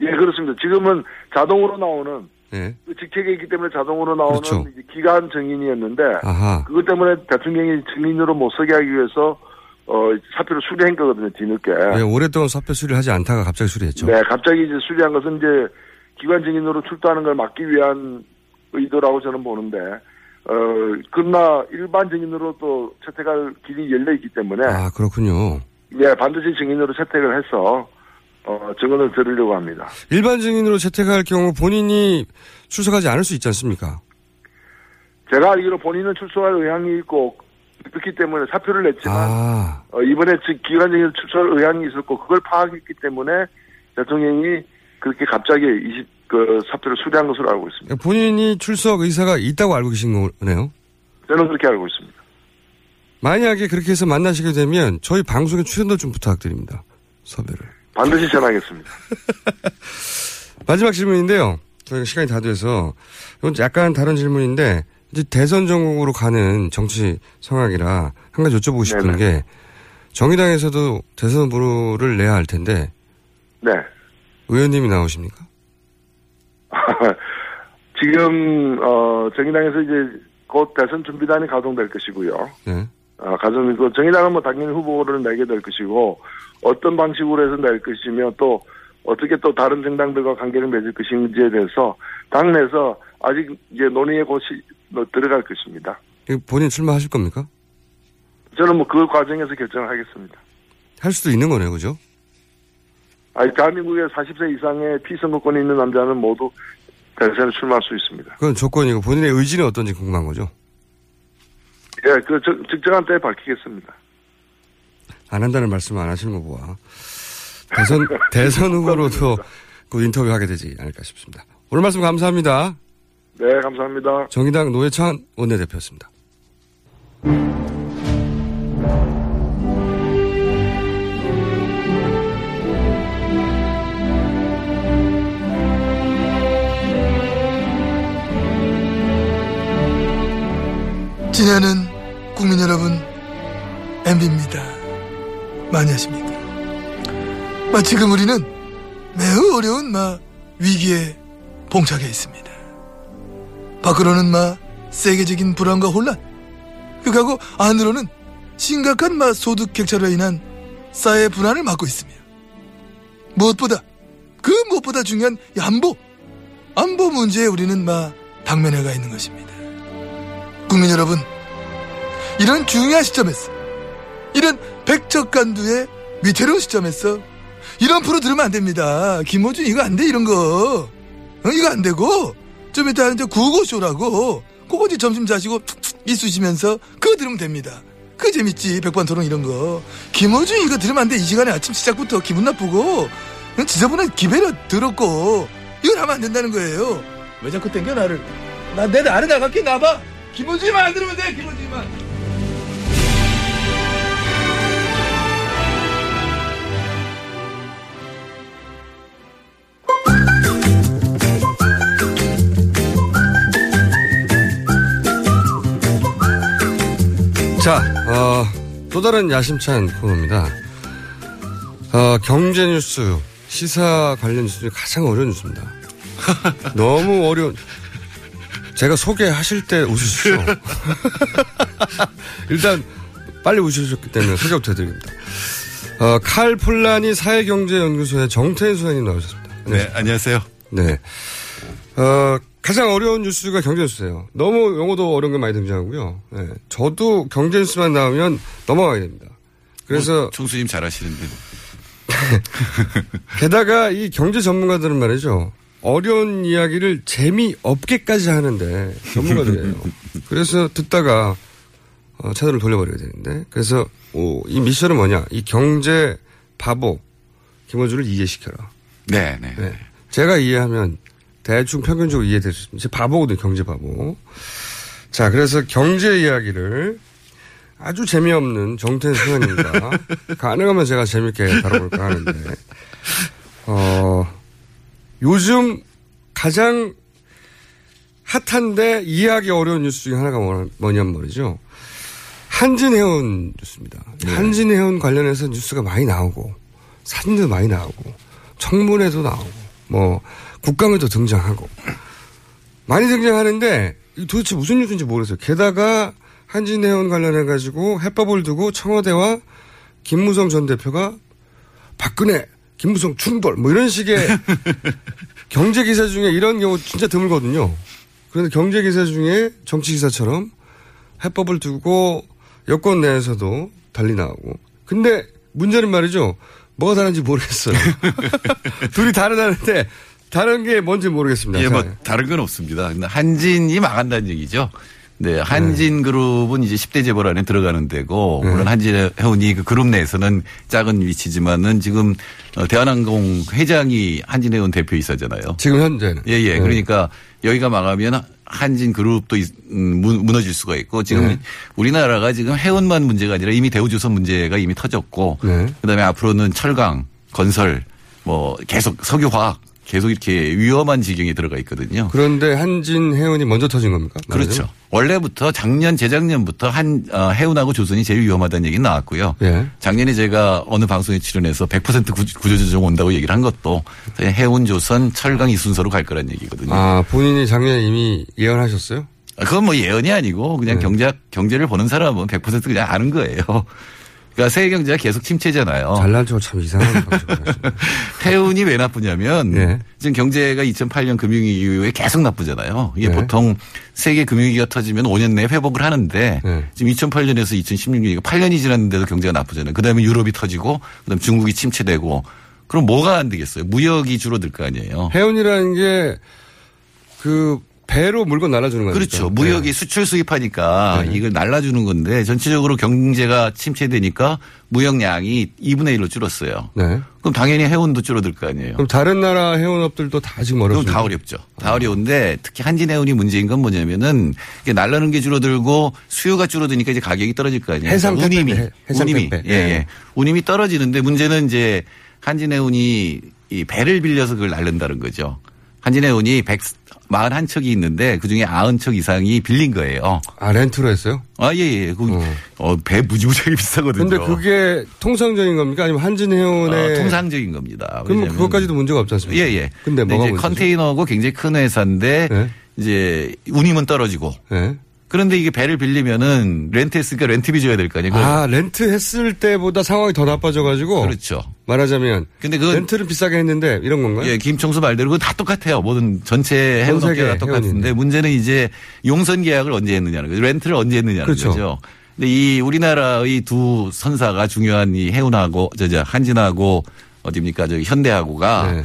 예, 그렇습니다. 지금은 자동으로 나오는 예. 그 직책에 있기 때문에 자동으로 나오는 그렇죠. 기간 증인이었는데 아하. 그것 때문에 대통령이 증인으로 못 서게 하기 위해서 어, 사표를 수리한 거거든요, 뒤늦게. 예, 오랫동안 사표 수리를 하지 않다가 갑자기 수리했죠. 네, 갑자기 이제 수리한 것은 이제 기관 증인으로 출두하는 걸 막기 위한 의도라고 저는 보는데, 어, 그러나 일반 증인으로 또 채택할 길이 열려 있기 때문에, 아, 그렇군요. 예, 반드시 증인으로 채택을 해서, 어, 증언을 들으려고 합니다. 일반 증인으로 채택할 경우 본인이 출석하지 않을 수 있지 않습니까? 제가 알기로 본인은 출소할 의향이 있고, 그렇기 때문에 사표를 냈지만 아, 어, 이번에 즉 기관적인 출석 의향이 있었고 그걸 파악했기 때문에 대통령이 그렇게 갑자기 20, 그 사표를 수리한 것으로 알고 있습니다. 본인이 출석 의사가 있다고 알고 계신 거네요. 저는 그렇게 알고 있습니다. 만약에 그렇게 해서 만나시게 되면 저희 방송에 출연도 좀 부탁드립니다. 섭외를. 반드시 전하겠습니다. [laughs] 마지막 질문인데요. 저희가 시간이 다 돼서 이건 약간 다른 질문인데 이제 대선 전국으로 가는 정치 상황이라 한 가지 여쭤보고 싶은 네네. 게 정의당에서도 대선 후보를 내야 할 텐데 네. 의원님이 나오십니까? [laughs] 지금 어 정의당에서 이제 곧 대선 준비단이 가동될 것이고요. 네. 아, 가정 그 정의당은 뭐 당연히 후보를 내게 될 것이고 어떤 방식으로 해서 낼 것이며 또 어떻게 또 다른 정당들과 관계를 맺을 것인지에 대해서 당내에서 아직 이제 논의에 곧이 뭐 들어갈 것입니다. 본인 출마하실 겁니까? 저는 뭐 그 과정에서 결정을 하겠습니다. 할 수도 있는 거네요, 그죠? 아니 대한민국에 40세 이상의 피선거권이 있는 남자는 모두 대선에 출마할 수 있습니다. 그건 조건이고 본인의 의지는 어떤지 궁금한 거죠. 예, 그 적- 적정한 때에 밝히겠습니다. 안 한다는 말씀 안 하시는 거 보아. 대선, [laughs] 대선 후보로도 그 인터뷰 하게 되지 않을까 싶습니다. 오늘 말씀 감사합니다. 네, 감사합니다. 정의당 노회찬 원내대표였습니다. 지내는 국민 여러분, MB입니다. 많이 하십니까? 마 지금 우리는 매우 어려운 마 위기에 봉착해 있습니다. 밖으로는 마 세계적인 불안과 혼란, 그하고 안으로는 심각한 마 소득 격차로 인한 사회 불안을 맞고 있으며 무엇보다 그 무엇보다 중요한 이 안보, 안보 문제에 우리는 마 당면해가 있는 것입니다. 국민 여러분, 이런 중요한 시점에서, 이런 백척간두의 위태로운 시점에서, 이런 프로 들으면 안 됩니다. 김호준 이거 안 돼, 이런 거. 어, 이거 안 되고, 좀 이따 이제 구호쇼라고, 이제 점심 자시고 이쑤시면서 그거 들으면 됩니다. 그거 재밌지, 백반 토론 이런 거. 김호준 이거 들으면 안 돼. 이 시간에 아침 시작부터 기분 나쁘고, 어, 지저분한 기배려 더럽고, 이건 하면 안 된다는 거예요. 왜 자꾸 땡겨, 나를. 나, 내 나를 나갈게, 나봐. 김호준이만 안 들으면 돼, 김호준이만. 자, 어, 또 다른 야심찬 코너입니다. 어, 경제 뉴스, 시사 관련 뉴스 중에 가장 어려운 뉴스입니다. [laughs] 너무 어려운. 제가 소개하실 때 웃으십시오. [laughs] 일단, 빨리 웃으셨기 때문에 소개부터 해드립니다. 어, 칼 폴라니 사회경제연구소의 정태인 소장님 나오셨습니다. 네, 안녕하세요. 네. 어, 가장 어려운 뉴스가 경제 뉴스예요. 너무 용어도 어려운 게 많이 등장하고요. 네. 저도 경제 뉴스만 나오면 넘어가야 됩니다. 그래서 어, 총수님 잘하시는데. [laughs] 게다가 이 경제 전문가들은 말이죠. 어려운 이야기를 재미없게까지 하는데 전문가들이에요. [laughs] 그래서 듣다가 어, 차들을 돌려버려야 되는데 그래서 오, 이 미션은 뭐냐? 이 경제 바보 김원주를 이해시켜라. 네, 네. 네. 제가 이해하면 대충 평균적으로 이해될 수 있습니다. 제 바보거든요, 경제 바보. 자, 그래서 경제 이야기를 아주 재미없는 정태인 소장님과 [laughs] 가능하면 제가 재밌게 다뤄볼까 하는데, 어, 요즘 가장 핫한데 이해하기 어려운 뉴스 중에 하나가 뭐- 뭐냐면 말이죠. 한진해운 뉴스입니다. 한진해운 관련해서 뉴스가 많이 나오고, 사진도 많이 나오고, 청문회도 나오고, 뭐, 국감에도 등장하고, 많이 등장하는데, 이 도대체 무슨 뉴스인지 모르겠어요. 게다가, 한진해운 관련해 가지고 해법을 두고 청와대와 김무성 전 대표가 박근혜, 김무성 충돌, 뭐 이런 식의 [laughs] 경제 기사 중에 이런 경우 진짜 드물거든요. 그런데 경제 기사 중에 정치 기사처럼 해법을 두고 여권 내에서도 달리 나오고. 근데 문제는 말이죠. 뭐가 다른지 모르겠어요. [laughs] 둘이 다르다는데 다른 게 뭔지 모르겠습니다. 예, 뭐, 자, 다른 건 없습니다. 한진이 망한다는 얘기죠. 네, 한진 그룹은 이제 10대 재벌 안에 들어가는 데고 네. 물론 한진 해운이 그 그룹 내에서는 작은 위치지만은 지금 어, 대한항공 회장이 한진 해운 대표이사잖아요. 지금 현재는. 예, 예. 네. 그러니까 여기가 망하면 한진 그룹도 있- 음, 무- 무너질 수가 있고 지금 네. 우리나라가 지금 해운만 문제가 아니라 이미 대우조선 문제가 이미 터졌고 네. 그다음에 앞으로는 철강, 건설 뭐 계속 석유화학 계속 이렇게 위험한 지경에 들어가 있거든요. 그런데 한진 해운이 먼저 터진 겁니까? 그렇죠. 원래부터 작년 재작년부터 한 어, 해운하고 조선이 제일 위험하다는 얘기 나왔고요. 예. 작년에 제가 어느 방송에 출연해서 100% 구- 구조조정 온다고 얘기를 한 것도 해운, 조선, 철강 이 순서로 갈 거란 얘기거든요. 아, 본인이 작년에 이미 예언하셨어요? 그건 뭐 예언이 아니고 그냥 네. 경제 경제를 보는 사람은 100% 그냥 아는 거예요. 그러니까 세계 경제가 계속 침체잖아요. 잘난 척을 참 이상한. 해운이 [laughs] 왜 나쁘냐면 예. 지금 경제가 2008년 금융위기 이후에 계속 나쁘잖아요. 이게 네. 보통 세계 금융위기가 터지면 5년 내에 회복을 하는데 네. 지금 2008년에서 2016년이니까 8년이 지났는데도 경제가 나쁘잖아요. 그다음에 유럽이 터지고 그다음 에 중국이 침체되고 그럼 뭐가 안 되겠어요? 무역이 줄어들 거 아니에요. 해운이라는 게 그 배로 물건 날아주는 거죠. 그렇죠. 무역이 수출 수입하니까 네. 이걸 날라주는 건데 전체적으로 경제가 침체되니까 무역량이 2분의 1로 줄었어요. 네. 그럼 당연히 해운도 줄어들 거 아니에요. 그럼 다른 나라 해운업들도 다 지금 어렵습니다. 다 어렵죠. 다 어려운데 특히 한진해운이 문제인 건 뭐냐면은 날라는 게 줄어들고 수요가 줄어드니까 이제 가격이 떨어질 거 아니에요. 해상 그러니까 운임이 해상 운임이. 예, 예. 예. 운임이 떨어지는데 문제는 이제 한진해운이 이 배를 빌려서 그걸 날른다는 거죠. 한진해운이 141척이 있는데 그중에 90척 이상이 빌린 거예요. 아, 렌트로 했어요? 아, 예, 예. 그, 어. 어, 배 무지무지하게 비싸거든요. 근데 그게 통상적인 겁니까? 아니면 한진 해운의 어, 통상적인 겁니다. 그럼 그것까지도 문제가 없지 않습니까? 예, 예. 근데 뭐가 이제? 컨테이너고 굉장히 큰 회사인데 네. 이제 운임은 떨어지고 예. 그런데 이게 배를 빌리면은 렌트 했으니까 렌트비 줘야 될 거 아니에요. 아, 렌트 했을 때보다 상황이 더 나빠져가지고. 그렇죠. 말하자면. 근데 그건 렌트를 비싸게 했는데 이런 건가요? 예, 김청수 말대로 그건 다 똑같아요. 모든 전체 전 세계 해운 업계가 똑같은데 해운인데. 문제는 이제 용선 계약을 언제 했느냐는 거죠. 렌트를 언제 했느냐는 그렇죠. 거죠. 근데 이 우리나라의 두 선사가 중요한 이 해운하고 저저 한진하고 어딥니까 저기 현대하고가 네.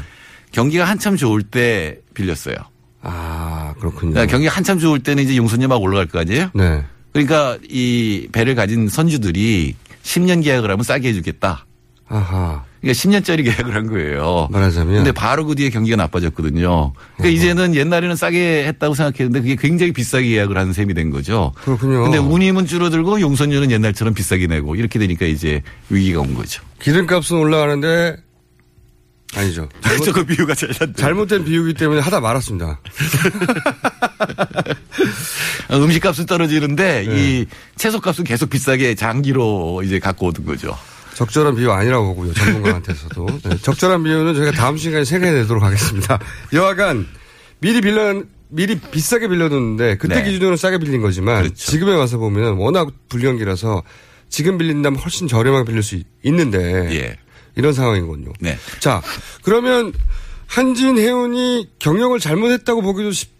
경기가 한참 좋을 때 빌렸어요. 아, 그렇군요. 그러니까 경기가 한참 좋을 때는 이제 용선료 막 올라갈 거 아니에요? 네. 그러니까 이 배를 가진 선주들이 10년 계약을 하면 싸게 해주겠다. 아하. 그러니까 10년짜리 계약을 한 거예요. 말하자면. 근데 바로 그 뒤에 경기가 나빠졌거든요. 그러니까 이제는 옛날에는 싸게 했다고 생각했는데 그게 굉장히 비싸게 계약을 하는 셈이 된 거죠. 그렇군요. 근데 운임은 줄어들고 용선료는 옛날처럼 비싸게 내고 이렇게 되니까 이제 위기가 온 거죠. 기름값은 올라가는데 아니죠. 잘못, 저그 비유가 잘. 잘못된 비유기 때문에 하다 말았습니다. [laughs] 음식값은 떨어지는데 네. 이 채소값은 계속 비싸게 장기로 이제 갖고 오는 거죠. 적절한 비유 아니라고 보고요. 전문가한테서도. [laughs] 네, 적절한 비유는 저희가 다음 시간에 생각해내도록 하겠습니다. 여하간 미리 빌려 미리 비싸게 빌려뒀는데 그때 네. 기준으로는 싸게 빌린 거지만 그렇죠. 지금에 와서 보면 워낙 불경기라서 지금 빌린다면 훨씬 저렴하게 빌릴 수 있- 있는데 예. 이런 상황이군요. 네. 자 그러면 한진 해운이 경영을 잘못했다고 보기도 쉽, 어,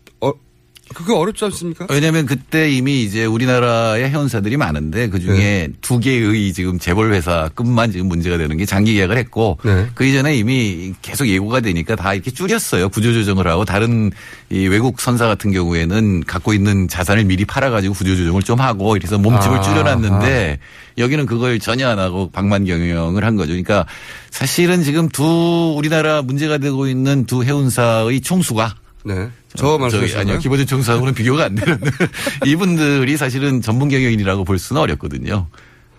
그거 어렵지 않습니까? 왜냐하면 그때 이미 이제 우리나라의 해운사들이 많은데 그 중에 네. 두 개의 지금 재벌 회사급만 지금 문제가 되는 게 장기 계약을 했고 네. 그 이전에 이미 계속 예고가 되니까 다 이렇게 줄였어요. 구조조정을 하고 다른 이 외국 선사 같은 경우에는 갖고 있는 자산을 미리 팔아가지고 구조조정을 좀 하고 이래서 몸집을 아, 줄여놨는데 여기는 그걸 전혀 안 하고 방만 경영을 한 거죠. 그러니까 사실은 지금 두 우리나라 문제가 되고 있는 두 해운사의 총수가 네. 저 말씀하시나요? 아니요 기본적 총수하고는 비교가 안 되는 [laughs] 이분들이 사실은 전문 경영인이라고 볼 수는 어렵거든요.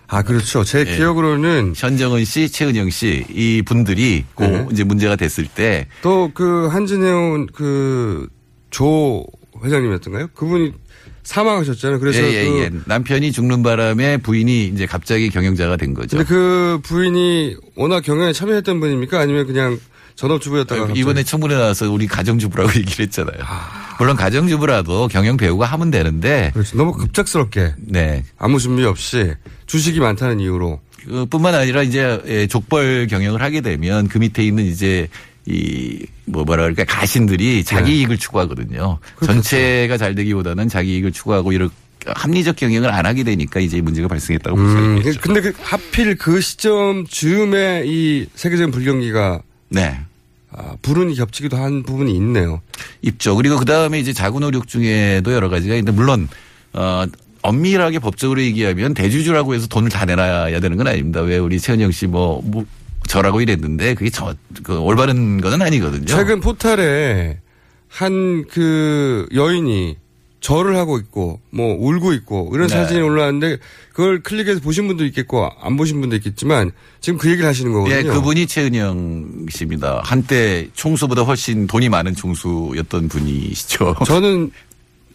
아 그렇죠. 제 예. 기억으로는 현정은 씨, 최은영 씨 이 분들이 고 네. 이제 문제가 됐을 때 또 그 한진해운 그 조 회장님이었던가요? 그분이 사망하셨잖아요. 그래서 예, 예, 그 예. 남편이 죽는 바람에 부인이 이제 갑자기 경영자가 된 거죠. 근데 그 부인이 워낙 경영에 참여했던 분입니까? 아니면 그냥 전업주부였다가 갑자기- 이번에 청문회 나와서 우리 가정주부라고 [laughs] 얘기를 했잖아요. 물론 가정주부라도 경영 배우가 하면 되는데 그렇죠. 너무 급작스럽게 네. 아무 준비 없이 주식이 많다는 이유로 그 뿐만 아니라 이제 예, 족벌 경영을 하게 되면 그 밑에 있는 이제 이, 뭐 뭐라 그럴까, 가신들이 자기 네. 이익을 추구하거든요. 그렇죠. 전체가 잘 되기보다는 자기 이익을 추구하고 이런 합리적 경영을 안 하게 되니까 이제 이 문제가 발생했다고 볼 음, 있겠죠. 근데 그 하필 그 시점 즈음에 이 세계적인 불경기가 네. 아, 불운이 겹치기도 한 부분이 있네요. 있죠. 그리고 그 다음에 이제 자구 노력 중에도 여러 가지가 있는데 물론 어 엄밀하게 법적으로 얘기하면 대주주라고 해서 돈을 다 내놔야 되는 건 아닙니다. 왜 우리 최은영 씨뭐 뭐 저라고 이랬는데 그게 저 그 올바른 건 아니거든요. 최근 포탈에 한 그 여인이 절을 하고 있고 뭐 울고 있고 이런 네. 사진이 올라왔는데 그걸 클릭해서 보신 분도 있겠고 안 보신 분도 있겠지만 지금 그 얘기를 하시는 거거든요. 예, 그분이 최은영 씨입니다. 한때 총수보다 훨씬 돈이 많은 총수였던 분이시죠. [laughs] 저는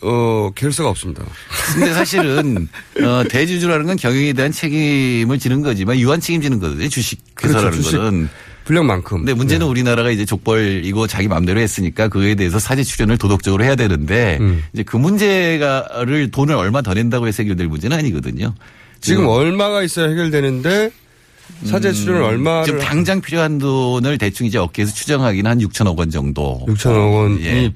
어 결사가 없습니다. 근데 사실은 어, 대주주라는 건 경영에 대한 책임을 지는 거지만 유한 책임지는 거거든요. 주식 회사라는 그렇죠, 주식. 거는. 분량만큼. 근데 문제는 우리나라가 이제 족벌이고 자기 마음대로 했으니까 그에 대해서 사제 출연을 도덕적으로 해야 되는데 음. 이제 그 문제가를 돈을 얼마 더 낸다고 해서 해결될 문제는 아니거든요. 지금 얼마가 있어야 해결되는데 사제 출연을 얼마를 음, 지금 당장 필요한 돈을 대충 이제 어깨에서 추정하기는 한 6천억 원 정도. 6천억 원이 예.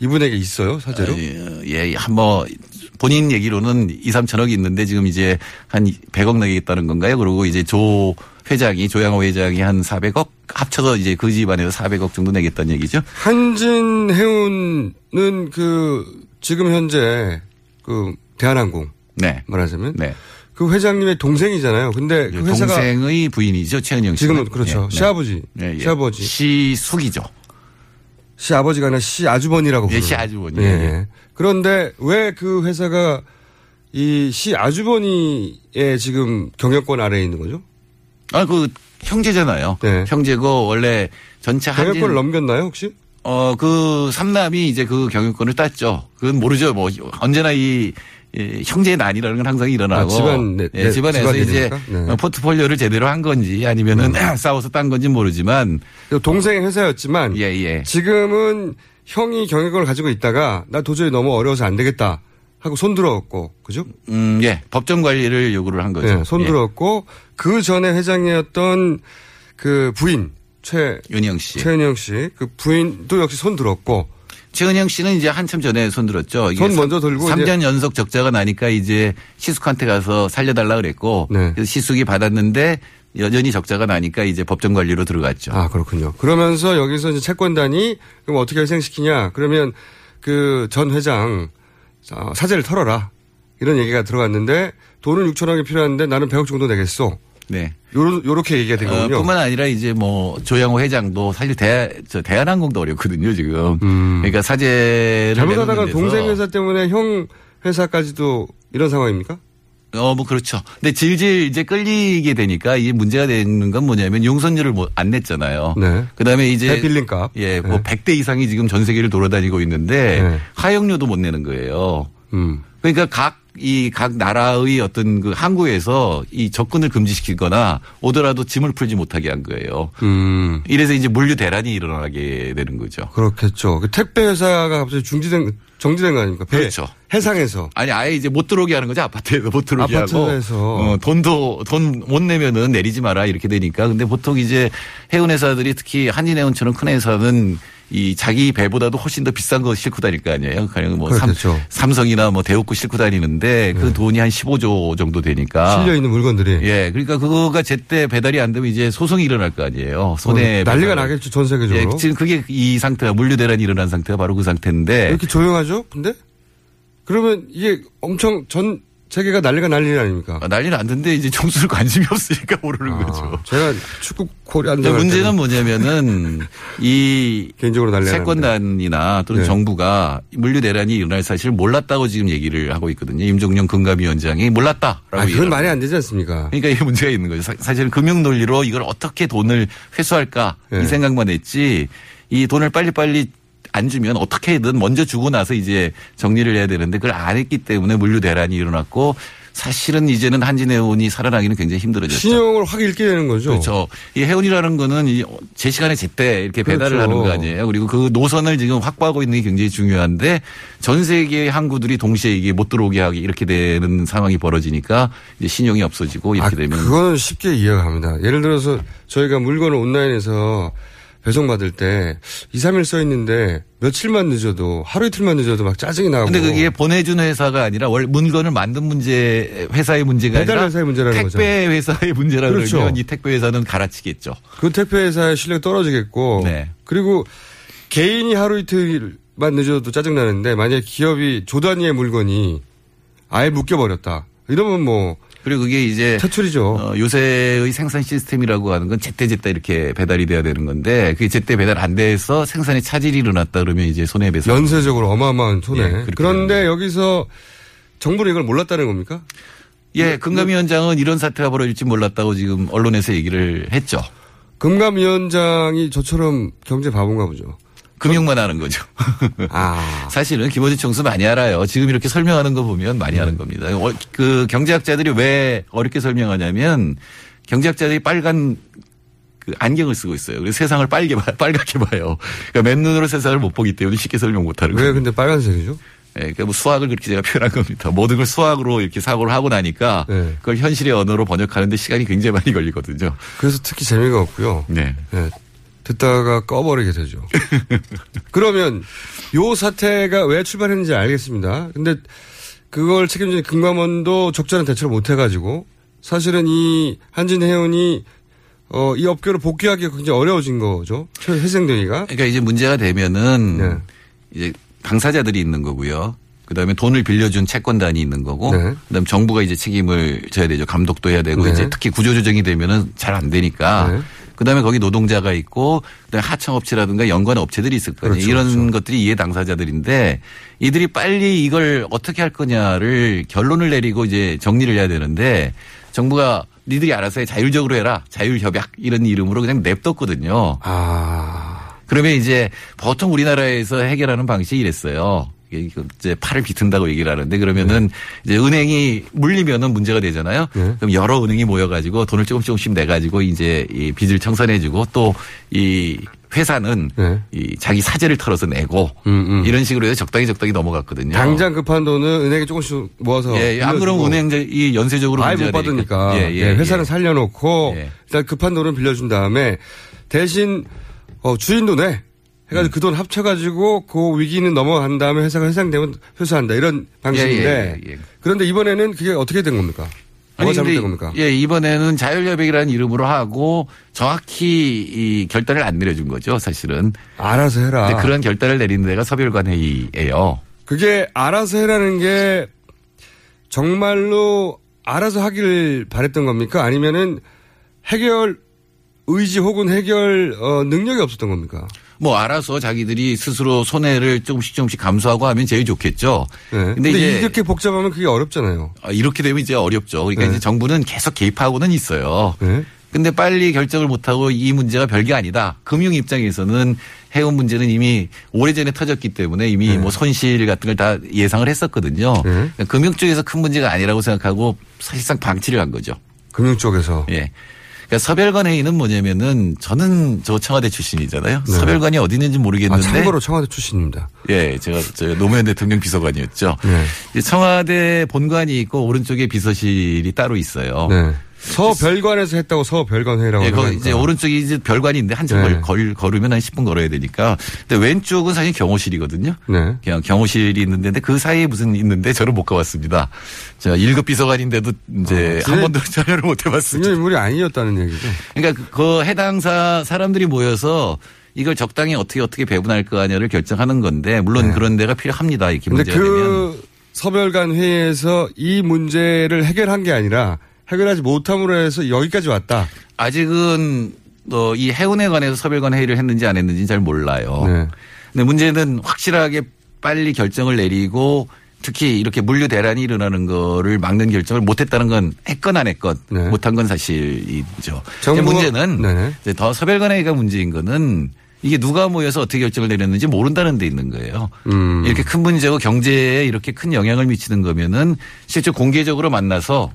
이분에게 있어요 사제로? 예, 예, 한뭐 본인 얘기로는 2, 3천억이 있는데 지금 이제 한 100억 내겠다는 건가요? 그리고 이제 조 회장이 조양호 회장이 한 400억 합쳐서 이제 그 집안에서 400억 정도 내겠다는 얘기죠. 한진 해운은 그 지금 현재 그 대한항공 네. 말하자면 네. 그 회장님의 동생이잖아요. 근데 그 회사가 동생의 부인이죠. 최은영 씨. 지금은 그렇죠. 시아버지, 예, 예. 시아버지, 시숙이죠. 시아버지가 아니라 시아주버니라고 예, 부르는. 시아주버니. 예. 예. 그런데 왜 그 회사가 이 시아주버니의 지금 경영권 아래에 있는 거죠? 아, 그 형제잖아요. 네. 형제고 원래 전체 한진 경영권을 넘겼나요 혹시? 어, 그 삼남이 이제 그 경영권을 땄죠. 그건 모르죠. 뭐 언제나 이 예, 형제의 난이라는 건 항상 일어나고 아, 집안 내- 예, 내- 집안에서 집안 이제? 네. 음. 어, 포트폴리오를 제대로 한 건지 아니면은 [laughs] 싸워서 딴 건지 모르지만 동생의 회사였지만 예, 예. 지금은 형이 경영권을 가지고 있다가 나 도저히 너무 어려워서 안 되겠다 하고 손들었고 그죠? 음, 예. 법정 관리를 요구를 한 거죠. 네, 손들었고 그 전에 회장이었던 그 부인 최 예, 윤영 씨. 최은영 씨 그 부인도 역시 손들었고 최은영 씨는 이제 한참 전에 손들었죠. 손 먼저 들고 3년 연속 적자가 나니까 이제 시숙한테 가서 살려달라 그랬고 네. 그래서 시숙이 받았는데 여전히 적자가 나니까 이제 법정 관리로 들어갔죠. 아 그렇군요. 그러면서 여기서 이제 채권단이 그럼 어떻게 희생시키냐? 그러면 그 전 회장 어, 사제를 털어라 이런 얘기가 들어갔는데 돈은 6천억이 필요한데 나는 100억 정도 내겠소. 네. 요러, 요렇게 얘기가 된 어, 거군요. 뿐만 아니라 이제 뭐 조양호 회장도 사실 대, 저 대한항공도 어렵거든요 지금. 음. 그러니까 사제를 잘못하다가 동생 회사 때문에 형 회사까지도 이런 상황입니까? 어, 뭐 그렇죠. 근데 질질 이제 끌리게 되니까 이게 문제가 되는 건 뭐냐면 용선료를 뭐 안 냈잖아요. 네. 그다음에 이제 배 빌린 값. 예, 뭐 네. 100대 이상이 지금 전 세계를 돌아다니고 있는데 네. 하역료도 못 내는 거예요. 음. 그러니까 각 이 각 나라의 어떤 그 항구에서 이 접근을 금지시키거나 오더라도 짐을 풀지 못하게 한 거예요. 음. 이래서 이제 물류 대란이 일어나게 되는 거죠. 그렇겠죠. 그 택배 회사가 갑자기 중지된 정지된 거 아닙니까? 배, 그렇죠. 해상에서. 아니 아예 이제 못 들어오게 하는 거죠 아파트에서 못 들어오게 하고 아파트에서. 어, 돈도 돈 못 내면은 내리지 마라 이렇게 되니까 근데 보통 이제 해운 회사들이 특히 한진해운처럼 큰 회사는 이 자기 배보다도 훨씬 더 비싼 거 싣고 다닐 거 아니에요. 그냥 뭐 삼, 그렇겠죠. 삼 성이나 뭐 대우구 싣고 다니는데 그 돈이 한 15조 정도 되니까 실려 있는 물건들이. 예, 그러니까 그거가 제때 배달이 안 되면 이제 소송이 일어날 거 아니에요. 손해 어, 난리가 배달. 나겠죠 전 예, 세계적으로. 지금 그게 이 상태가 물류 대란이 일어난 상태가 바로 그 상태인데 왜 이렇게 조용하죠? 근데 그러면 이게 엄청 전 세계가 난리가 난리 아닙니까? 아, 난리는 안 듣는데 이제 총수를 관심이 없으니까 모르는 아, 거죠. 제가 축구 코리 안 근데 문제는 뭐냐면은 이 [laughs] 개인적으로 난리 채권단이나 또는 네. 정부가 물류 대란이 일어날 사실을 몰랐다고 지금 얘기를 하고 있거든요. 임종영 금감위원장이 몰랐다라고 아, 그건 말이 안 되지 않습니까? 그러니까 이게 문제가 있는 거죠. 사- 사실은 금융 논리로 이걸 어떻게 돈을 회수할까 네. 이 생각만 했지 이 돈을 빨리빨리 안 주면 어떻게든 먼저 주고 나서 이제 정리를 해야 되는데 그걸 안 했기 때문에 물류 대란이 일어났고 사실은 이제는 한진해운이 살아나기는 굉장히 힘들어졌죠. 신용을 확 잃게 되는 거죠. 그렇죠. 이 해운이라는 거는 이제 시간에 제때 이렇게 배달을 그렇죠. 하는 거 아니에요. 그리고 그 노선을 지금 확보하고 있는 게 굉장히 중요한데 전 세계의 항구들이 동시에 이게 못 들어오게 하기 이렇게 되는 상황이 벌어지니까 이제 신용이 없어지고 이렇게 아, 되면 그거는 쉽게 이해가 갑니다. 예를 들어서 저희가 물건을 온라인에서 배송받을 때 2, 3일 써 있는데 며칠만 늦어도 하루 이틀만 늦어도 막 짜증이 나고. 근데 그게 보내준 회사가 아니라 원 물건을 만든 문제 회사의 문제가 배달 아니라 회사의 문제라는 택배 거죠. 회사의 문제라 그렇죠. 그러면 이 택배 회사는 갈아치겠죠. 그 택배 회사의 실력이 떨어지겠고. 네. 그리고 개인이 하루 이틀만 늦어도 짜증 나는데 만약에 기업이 조 단위의 물건이 아예 묶여버렸다. 이러면 뭐 그리고 그게 이제 퇴출이죠. 어, 요새의 생산 시스템이라고 하는 건 제때 제때 이렇게 배달이 돼야 되는 건데 그게 제때 배달 안 돼서 생산에 차질이 일어났다 그러면 이제 손해배상. 연쇄적으로 어마어마한 손해. 예, 그런데 여기서 정부는 이걸 몰랐다는 겁니까? 예, 금감위원장은 이런 사태가 벌어질지 몰랐다고 지금 언론에서 얘기를 했죠. 금감위원장이 저처럼 경제 바본가 보죠. 금융만 하는 거죠. 아. [laughs] 사실은 김어준 총수 많이 알아요. 지금 이렇게 설명하는 거 보면 많이 하는 겁니다. 어, 그 경제학자들이 왜 어렵게 설명하냐면 경제학자들이 빨간 그 안경을 쓰고 있어요. 그래서 세상을 빨개 봐, 빨갛게 봐요. 그러니까 맨눈으로 세상을 못 보기 때문에 쉽게 설명 못 하는 왜 거예요. 근데 빨간색이죠? 예, 그러니까 뭐 수학을 그렇게 제가 표현한 겁니다. 모든 걸 수학으로 이렇게 사고를 하고 나니까 네. 그걸 현실의 언어로 번역하는데 시간이 굉장히 많이 걸리거든요. 그래서 특히 재미가 없고요. 네. 예, 듣다가 꺼버리게 되죠. [laughs] 그러면 요 사태가 왜 출발했는지 알겠습니다. 근데 그걸 책임지는 금감원도 적절한 대처를 못 해가지고 사실은 이 한진해운이 어, 이 업계로 복귀하기가 굉장히 어려워진 거죠. 회생되기가. 그러니까 이제 문제가 되면은 네. 이제 당사자들이 있는 거고요. 그다음에 돈을 빌려준 채권단이 있는 거고, 네. 그다음 에 정부가 이제 책임을 져야 되죠. 감독도 해야 되고 네. 이제 특히 구조조정이 되면은 잘 안 되니까. 네. 그다음에 거기 노동자가 있고 그다음에 하청업체라든가 연관 업체들이 있을 거예요. 그렇죠, 이런 그렇죠. 것들이 이해 당사자들인데 이들이 빨리 이걸 어떻게 할 거냐를 결론을 내리고 이제 정리를 해야 되는데 정부가 니들이 알아서 해 자율적으로 해라 자율협약 이런 이름으로 그냥 냅뒀거든요. 아. 그러면 이제 보통 우리나라에서 해결하는 방식이 이랬어요. 그 이제 팔을 비튼다고 얘기를 하는데 그러면은 이제 은행이 물리면은 문제가 되잖아요. 네. 그럼 여러 은행이 모여가지고 돈을 조금 조금씩 내가지고 이제 이 빚을 청산해주고 또 이 회사는 네. 이 자기 사재를 털어서 내고 음, 음. 이런 식으로 해서 적당히 적당히 넘어갔거든요. 당장 급한 돈은 은행에 조금씩 모아서. 예, 안 그러면. 은행 이 연쇄적으로 아예 못. 받으니까. 예, 예, 예, 회사는 예. 살려놓고 예. 일단 급한 돈은 빌려준 다음에 대신 어, 주인도 내. 해가지고 그돈 합쳐가지고 그 위기는 넘어간 다음에 회사가 해상되면 회수한다 이런 방식인데 예, 예, 예. 그런데 이번에는 그게 어떻게 된 겁니까? 뭐가 아니, 잘못된 겁니까? 예, 이번에는 자율협약이라는 이름으로 하고 정확히 이 결단을 안 내려준 거죠, 사실은. 알아서 해라. 그런 결단을 내리는 데가 서별관 회의예요. 그게 알아서 해라는 게 정말로 알아서 하길 바랬던 겁니까? 아니면은 해결 의지 혹은 해결 어, 능력이 없었던 겁니까? 뭐 알아서 자기들이 스스로 손해를 조금씩 조금씩 감수하고 하면 제일 좋겠죠. 네. 근데, 근데 이렇게 복잡하면 그게 어렵잖아요. 아, 이렇게 되면 이제 어렵죠. 그러니까 네. 이제 정부는 계속 개입하고는 있어요. 네. 근데 빨리 결정을 못하고 이 문제가 별게 아니다. 금융 입장에서는 해운 문제는 이미 오래전에 터졌기 때문에 이미 네. 뭐 손실 같은 걸 다 예상을 했었거든요. 네. 금융 쪽에서 큰 문제가 아니라고 생각하고 사실상 방치를 한 거죠. 금융 쪽에서. 예. 그러니까 서별관 회의는 뭐냐면은 저는 저 청와대 출신이잖아요. 네. 서별관이 어디 있는지 아, 모르겠는데. 참고로 청와대 출신입니다. 예, 제가 저 노무현 대통령 비서관이었죠. 네. 청와대 본관이 있고 오른쪽에 비서실이 따로 있어요. 네. 서별관에서 했다고 서별관 회의라고 예, 하니까. 이제 오른쪽이 이제 별관인데 한참 네. 걸, 걸, 걸으면 한 10분 걸어야 되니까. 근데 왼쪽은 사실 경호실이거든요. 네. 그냥 경호실이 있는데 그 사이에 무슨 있는데 저는 못 가봤습니다. 제가 1급 비서관인데도 이제 어, 한 네. 번도 [laughs] 참여를 못 해봤습니다. 인물이 아니었다는 얘기죠. 그러니까 그- 그 해당사 사람들이 모여서 이걸 적당히 어떻게 어떻게 배분할 거냐를 결정하는 건데 물론 네. 그런 데가 필요합니다. 이렇게 문제가 되면. 그 서별관 회의에서 이 문제를 해결한 게 아니라 해결하지 못함으로 해서 여기까지 왔다. 아직은 또이 해운에 관해서 서별관 회의를 했는지 안 했는지는 잘 몰라요. 네. 근데 문제는 확실하게 빨리 결정을 내리고 특히 이렇게 물류 대란이 일어나는 거를 막는 결정을 못했다는 건 했건 안 했건 네. 못한 건 사실이죠. 정부가- 문제는 네. 더 서별관 회의가 문제인 거는 이게 누가 모여서 어떻게 결정을 내렸는지 모른다는 데 있는 거예요. 음. 이렇게 큰 문제고 경제에 이렇게 큰 영향을 미치는 거면은 실제 공개적으로 만나서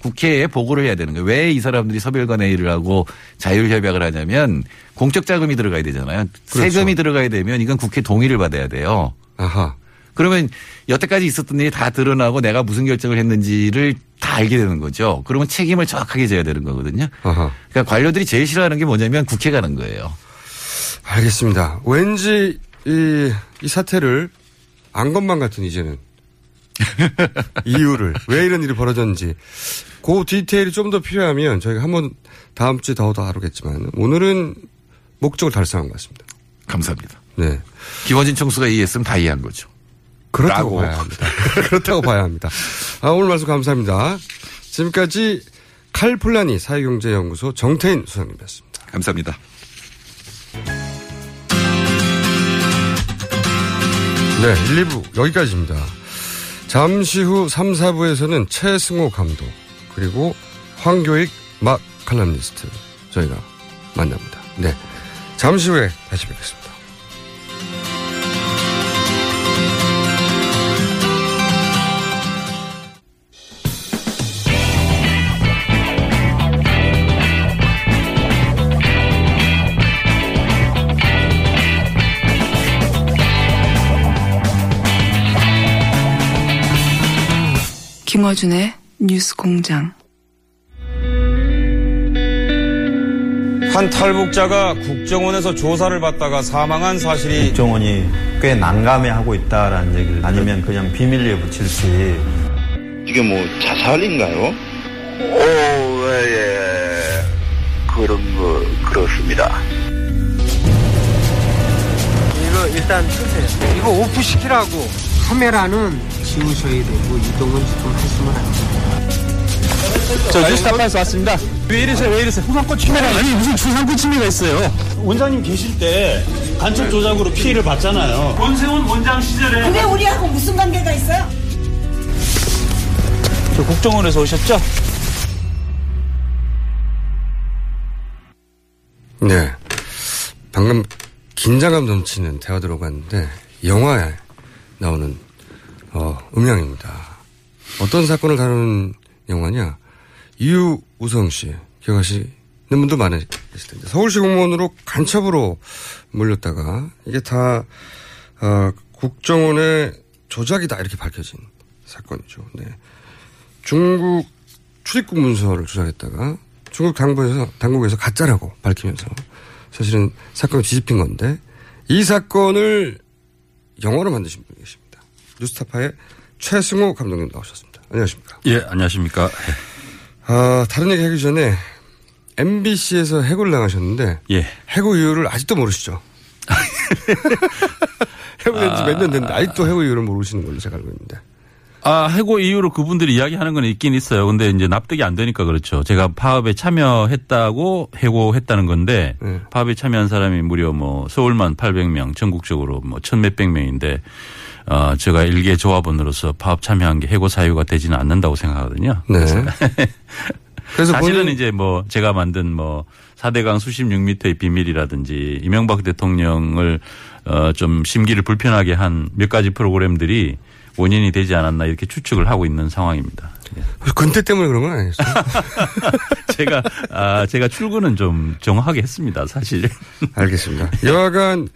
국회에 보고를 해야 되는 거예요. 왜 이 사람들이 서별관 회의를 하고 자율협약을 하냐면 공적 자금이 들어가야 되잖아요. 그렇죠. 세금이 들어가야 되면 이건 국회 동의를 받아야 돼요. 아하. 그러면 여태까지 있었던 일이 다 드러나고 내가 무슨 결정을 했는지를 다 알게 되는 거죠. 그러면 책임을 정확하게 져야 되는 거거든요. 아하. 그러니까 관료들이 제일 싫어하는 게 뭐냐면 국회 가는 거예요. 알겠습니다. 왠지 이, 이 사태를 안 것만 같은 이제는 이유를 왜 이런 일이 벌어졌는지 그 디테일이 좀 더 필요하면 저희가 한번 다음 주에 더 다루겠지만 오늘은 목적을 달성한 것 같습니다. 감사합니다. 네. 김원진 총수가 이해했으면 다 이해한 거죠. 그렇다고 라고. 봐야 합니다. [laughs] 그렇다고 봐야 합니다. 아, 오늘 말씀 감사합니다. 지금까지 칼폴라니 사회경제연구소 정태인 수석님이었습니다. 감사합니다. 네, 1, 2부 여기까지입니다. 잠시 후 3, 4부에서는 최승호 감독 그리고 황교익 막 칼럼니스트 저희가 만납니다. 네, 잠시 후에 다시 뵙겠습니다. 김어준의 뉴스 공장. 한 탈북자가 국정원에서 조사를 받다가 사망한 사실이 국정원이 꽤 난감해하고 있다라는 얘기를 아니면 그냥 비밀리에 붙일지 이게 뭐 자살인가요? 오, 예, 예. 그런 거, 그렇습니다. 이거 일단 끄세요. 이거 오프 시키라고. 카메라는 지우셔야 되고 이동은 지금 하시면 안 돼요. 저 뉴스타파에서 왔습니다. 왜 이러세요? 왜 이러세요? 후상권 침해가 아니 무슨 후상권 침해가 있어요? 원장님 계실 때 간첩 조작으로 피해를 봤잖아요. 원세훈 원장 시절에 그게 우리하고 무슨 관계가 있어요? 저 국정원에서 오셨죠? 네. 방금 긴장감 넘치는 대화 들어갔는데 영화에 나오는 어, 음량입니다. 어떤 사건을 다루는 영화냐? 이유우성 씨 기억하시는 분도 많으실 텐데 서울시 공무원으로 간첩으로 몰렸다가 이게 다 어, 국정원의 조작이다 이렇게 밝혀진 사건이죠. 네. 중국 출입국 문서를 조작했다가 중국 당국에서 당국에서 가짜라고 밝히면서 사실은 사건을 뒤집힌 건데 이 사건을 영화로 만드신 분이 계십니다. 뉴스타파의 최승호 감독님 나오셨습니다. 안녕하십니까? 예, 안녕하십니까? 아, 다른 얘기 하기 전에 MBC에서 해고를 당하셨는데 예. 해고 이유를 아직도 모르시죠? [laughs] [laughs] 해고된 지 몇 년 됐는데 아직도 해고 이유를 모르시는 걸로 제가 알고 있는데. 아, 해고 이후로 그분들이 이야기하는 건 있긴 있어요. 근데 이제 납득이 안 되니까 그렇죠. 제가 파업에 참여했다고 해고했다는 건데 네. 파업에 참여한 사람이 무려 뭐 서울만 800명, 전국적으로 뭐 천 몇백 명인데 어, 제가 일개 조합원으로서 파업 참여한 게 해고 사유가 되지는 않는다고 생각하거든요. 네. 그래서 [laughs] 사실은 본인- 이제 뭐 제가 만든 뭐 4대강 수십 6미터의 비밀이라든지 이명박 대통령을 어, 좀 심기를 불편하게 한 몇 가지 프로그램들이 원인이 되지 않았나 이렇게 추측을 하고 있는 상황입니다. 예. 근태 때문에 그런 건 아니겠어요? [laughs] 제가 아 제가 출근은 좀 정확하게 했습니다, 사실. 알겠습니다. [laughs] 여하간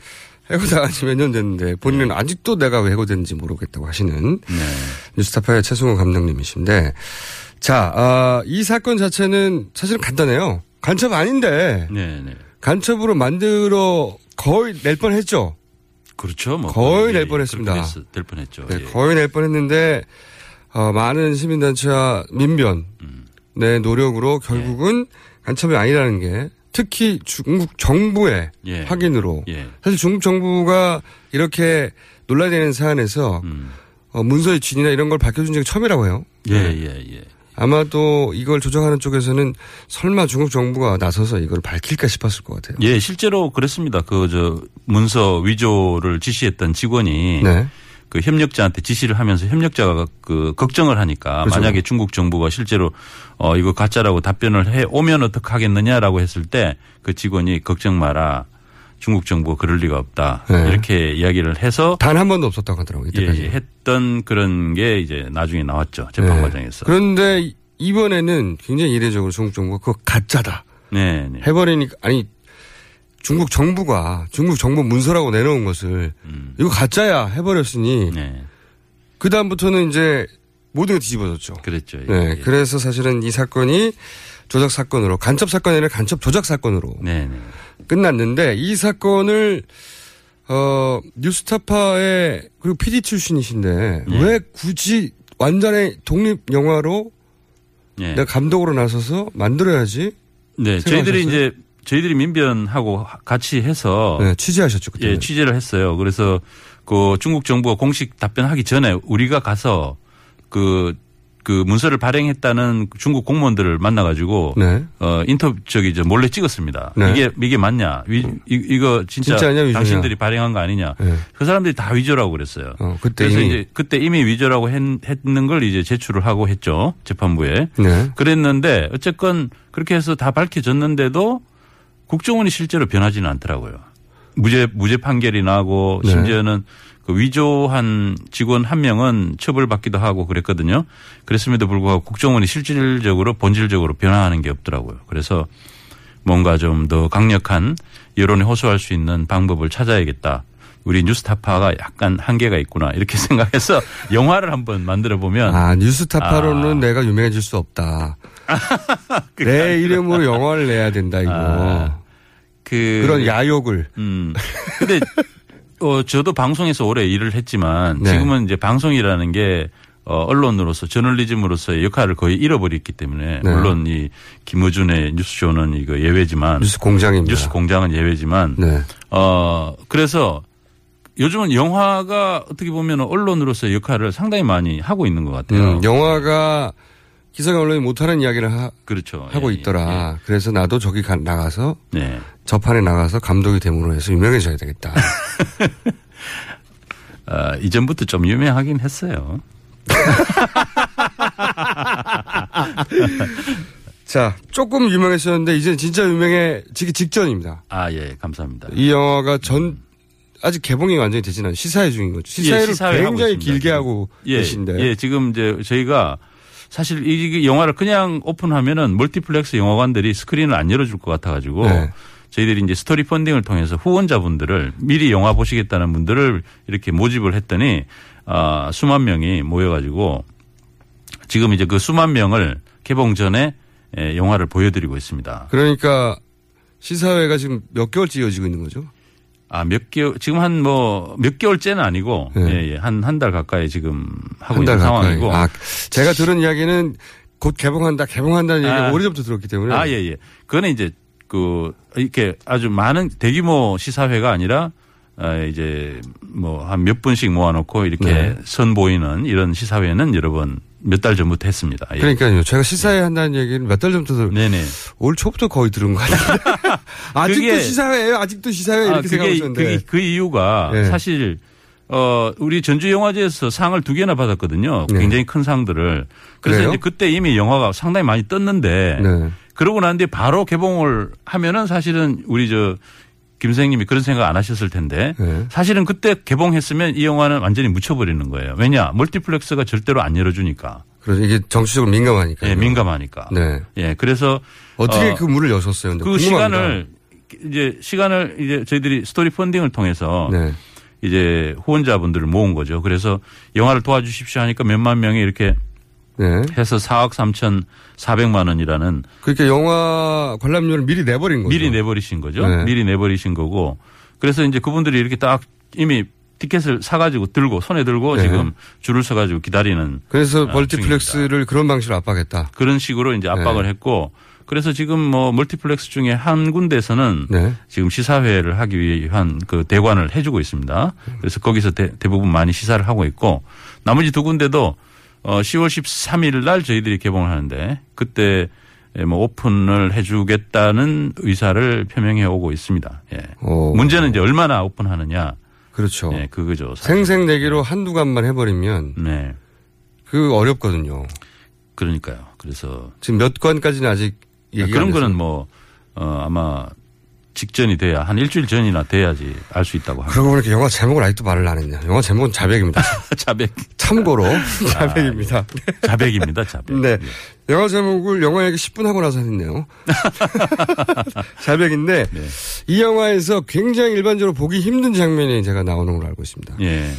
해고당한 지 몇 년 됐는데 본인은 아직도 내가 왜 해고됐는지 모르겠다고 하시는 뉴스타파의 최승호 감독님이신데 자, 아, 이 사건 자체는 사실은 간단해요. 간첩 아닌데 네, 네. 간첩으로 만들어 거의 낼 뻔했죠. 그렇죠. 뭐 거의 예, 낼 예, 뻔했습니다. 됐- 될 뻔했죠. 네, 예. 거의 낼 뻔했는데 어, 많은 시민단체와 민변 음. 내 노력으로 결국은 간첩이 아니라는 게 특히 중국 정부의 예. 확인으로 예. 사실 중국 정부가 이렇게 논란이 되는 사안에서 음. 어, 문서의 진이나 이런 걸 밝혀준 적이 처음이라고 해요. 예, 네. 예, 예. 아마도 이걸 조정하는 쪽에서는 설마 중국 정부가 나서서 이걸 밝힐까 싶었을 것 같아요. 예, 실제로 그랬습니다. 그 저 문서 위조를 지시했던 직원이 네. 그 협력자한테 지시를 하면서 협력자가 그 걱정을 하니까 그렇죠. 만약에 중국 정부가 실제로 어 이거 가짜라고 답변을 해 오면 어떡 하겠느냐라고 했을 때 그 직원이 걱정 마라. 중국 정부가 그럴 리가 없다. 네. 이렇게 이야기를 해서 단 한 번도 없었다고 하더라고요. 예, 이때까지. 예, 했던 그런 게 이제 나중에 나왔죠. 재판 네. 과정에서. 그런데 이번에는 굉장히 이례적으로 중국 정부가 그거 가짜다. 네, 네. 해버리니까 아니 중국 정부가 중국 정부 문서라고 내놓은 것을 음. 이거 가짜야 해버렸으니 네. 그 다음부터는 이제 모든 게 뒤집어졌죠. 그랬죠. 예. 네, 그래서 사실은 이 사건이 조작 사건으로 간첩 사건이 아니라 간첩 조작 사건으로 네, 네. 끝났는데 이 사건을 어 뉴스타파의 그리고 PD 출신이신데 예. 왜 굳이 완전히 독립 영화로 예. 내가 감독으로 나서서 만들어야지 네, 저희들이 이제 저희들이 민변하고 같이 해서 네, 취재하셨죠 그때 예, 취재를 했어요. 그래서 그 중국 정부가 공식 답변하기 전에 우리가 가서 그, 그 문서를 발행했다는 중국 공무원들을 만나가지고 네. 어 인터뷰 저기 저 몰래 찍었습니다. 네. 이게 이게 맞냐? 위, 이, 이거 진짜 진짜냐? 당신들이 발행한 거 아니냐? 네. 그 사람들이 다 위조라고 그랬어요. 어, 그때 그래서 이미. 이제 그때 이미 위조라고 했, 했는 걸 이제 제출을 하고 했죠 재판부에. 네. 그랬는데 어쨌건 그렇게 해서 다 밝혀졌는데도 국정원이 실제로 변하지는 않더라고요. 무죄 무죄 판결이 나고 네. 심지어는 그 위조한 직원 한 명은 처벌받기도 하고 그랬거든요. 그랬음에도 불구하고 국정원이 실질적으로 본질적으로 변화하는 게 없더라고요. 그래서 뭔가 좀 더 강력한 여론에 호소할 수 있는 방법을 찾아야겠다. 우리 뉴스타파가 약간 한계가 있구나 이렇게 [laughs] 생각해서 영화를 한번 만들어 보면 아, 뉴스타파로는 아. 내가 유명해질 수 없다. [laughs] 내 이름으로 영화를 내야 된다, 이거. 아, 그 그런 야욕을. 음. 근데 어 저도 방송에서 오래 일을 했지만 네. 지금은 이제 방송이라는 게 어, 언론으로서 저널리즘으로서의 역할을 거의 잃어버렸기 때문에 네. 물론 이 김어준의 뉴스쇼는 이거 예외지만 뉴스 공장입니다. 뉴스 공장은 예외지만 네. 어 그래서 요즘은 영화가 어떻게 보면 언론으로서의 역할을 상당히 많이 하고 있는 것 같아요. 음, 영화가 기성 언론이 못하는 이야기를 하, 그렇죠. 고 예, 있더라. 그래서 나도 저기 가- 나가서 네. 저판에 나가서 감독이 됨으로 해서 유명해져야 되겠다. 어, [laughs] 이전부터 좀 유명하긴 했어요. [laughs] 자, 조금 유명했었는데 이제 진짜 유명해지기 직전입니다. 아, 예, 감사합니다. 이 영화가 전 아직 개봉이 완전히 되지는 않아요. 시사회 중인 거죠. 시사회를 예, 시사회 하고 굉장히 길게. 하고 예, 계신데. 예, 지금 이제 저희가 사실 이 영화를 그냥 오픈하면은 멀티플렉스 영화관들이 스크린을 안 열어줄 것 같아가지고 네. 저희들이 이제 스토리 펀딩을 통해서 후원자분들을 미리 영화 보시겠다는 분들을 이렇게 모집을 했더니 아, 수만 명이 모여가지고 지금 이제 그 수만 명을 개봉 전에 예, 영화를 보여드리고 있습니다. 그러니까 시사회가 지금 몇 개월째 이어지고 있는 거죠? 아, 몇 개월, 지금 한 뭐, 몇 개월째는 아니고, 네. 예, 예, 한, 한 달 가까이 지금 하고 있는 가까이. 상황이고. 아, 제가 들은 이야기는 곧 개봉한다, 개봉한다는 얘기가 아. 오래전부터 들었기 때문에. 아, 예, 예. 그거는 이제 그, 이렇게 아주 많은 대규모 시사회가 아니라, 아, 이제 뭐 한 몇 분씩 모아놓고 이렇게 네. 선보이는 이런 시사회는 여러 번 몇 달 전부터 했습니다. 예. 그러니까요. 제가 시사회 한다는 얘기를 몇달 전부터 네네. 올 초부터 거의 들은 것 같아요. [laughs] [laughs] 아직도 시사회예요. 아직도 시사회 이렇게 아, 그게, 생각하고 있었는데. 그게 그 이유가 네. 사실 어 우리 전주 영화제에서 상을 두 개나 받았거든요. 네. 굉장히 큰 상들을. 그래서 그래요? 이제 그때 이미 영화가 상당히 많이 떴는데 네. 그러고 난 뒤에 바로 개봉을 하면은 사실은 우리 저 김선생님이 그런 생각 안 하셨을 텐데 네. 사실은 그때 개봉했으면 이 영화는 완전히 묻혀버리는 거예요. 왜냐 멀티플렉스가 절대로 안 열어주니까. 그래서 이게 정치적으로 민감하니까. 예, 민감하니까. 네. 예, 그래서 어떻게 어, 그 문을 여셨어요? 그 궁금합니다. 시간을 이제 시간을 이제 저희들이 스토리 펀딩을 통해서 네. 이제 후원자분들을 모은 거죠. 그래서 영화를 도와주십시오 하니까 몇만 명이 이렇게 네. 해서 4억 3천 4백만 원이라는 그러니까 영화 관람료를 미리 내버린 거죠. 미리 내버리신 거죠. 네. 미리 내버리신 거고. 그래서 이제 그분들이 이렇게 딱 이미 티켓을 사가지고 들고 손에 들고 네. 지금 줄을 서가지고 기다리는 그래서 아, 멀티플렉스를 그런 방식으로 압박했다. 그런 식으로 이제 압박을 네. 했고 그래서 지금 뭐 멀티플렉스 중에 한 군데에서는 네. 지금 시사회를 하기 위한 그 대관을 해주고 있습니다. 그래서 거기서 대, 부분 많이 시사를 하고 있고 나머지 두 군데도 어 10월 13일 날 저희들이 개봉을 하는데 그때 뭐 오픈을 해주겠다는 의사를 표명해 오고 있습니다. 예. 오. 문제는 이제 얼마나 오픈하느냐. 그렇죠. 예, 그거죠. 생색내기로 한두 관만 해버리면 네. 그 어렵거든요. 그러니까요. 그래서 지금 몇 관까지는 아직 그런. 거는 뭐 어, 아마 직전이 돼야 한 일주일 전이나 돼야지 알 수 있다고 합니다. 그러고 보니까 영화 제목을 아직도 말을 안 했네요. 영화 제목은 자백입니다. [laughs] 자백. 참고로 [laughs] 자백입니다. 자백입니다. 자백. 네. 영화 제목을 영화 얘기 10분 하고 나서 했네요. [laughs] 자백인데 네. 이 영화에서 굉장히 일반적으로 보기 힘든 장면이 제가 나오는 걸로 알고 있습니다. 예.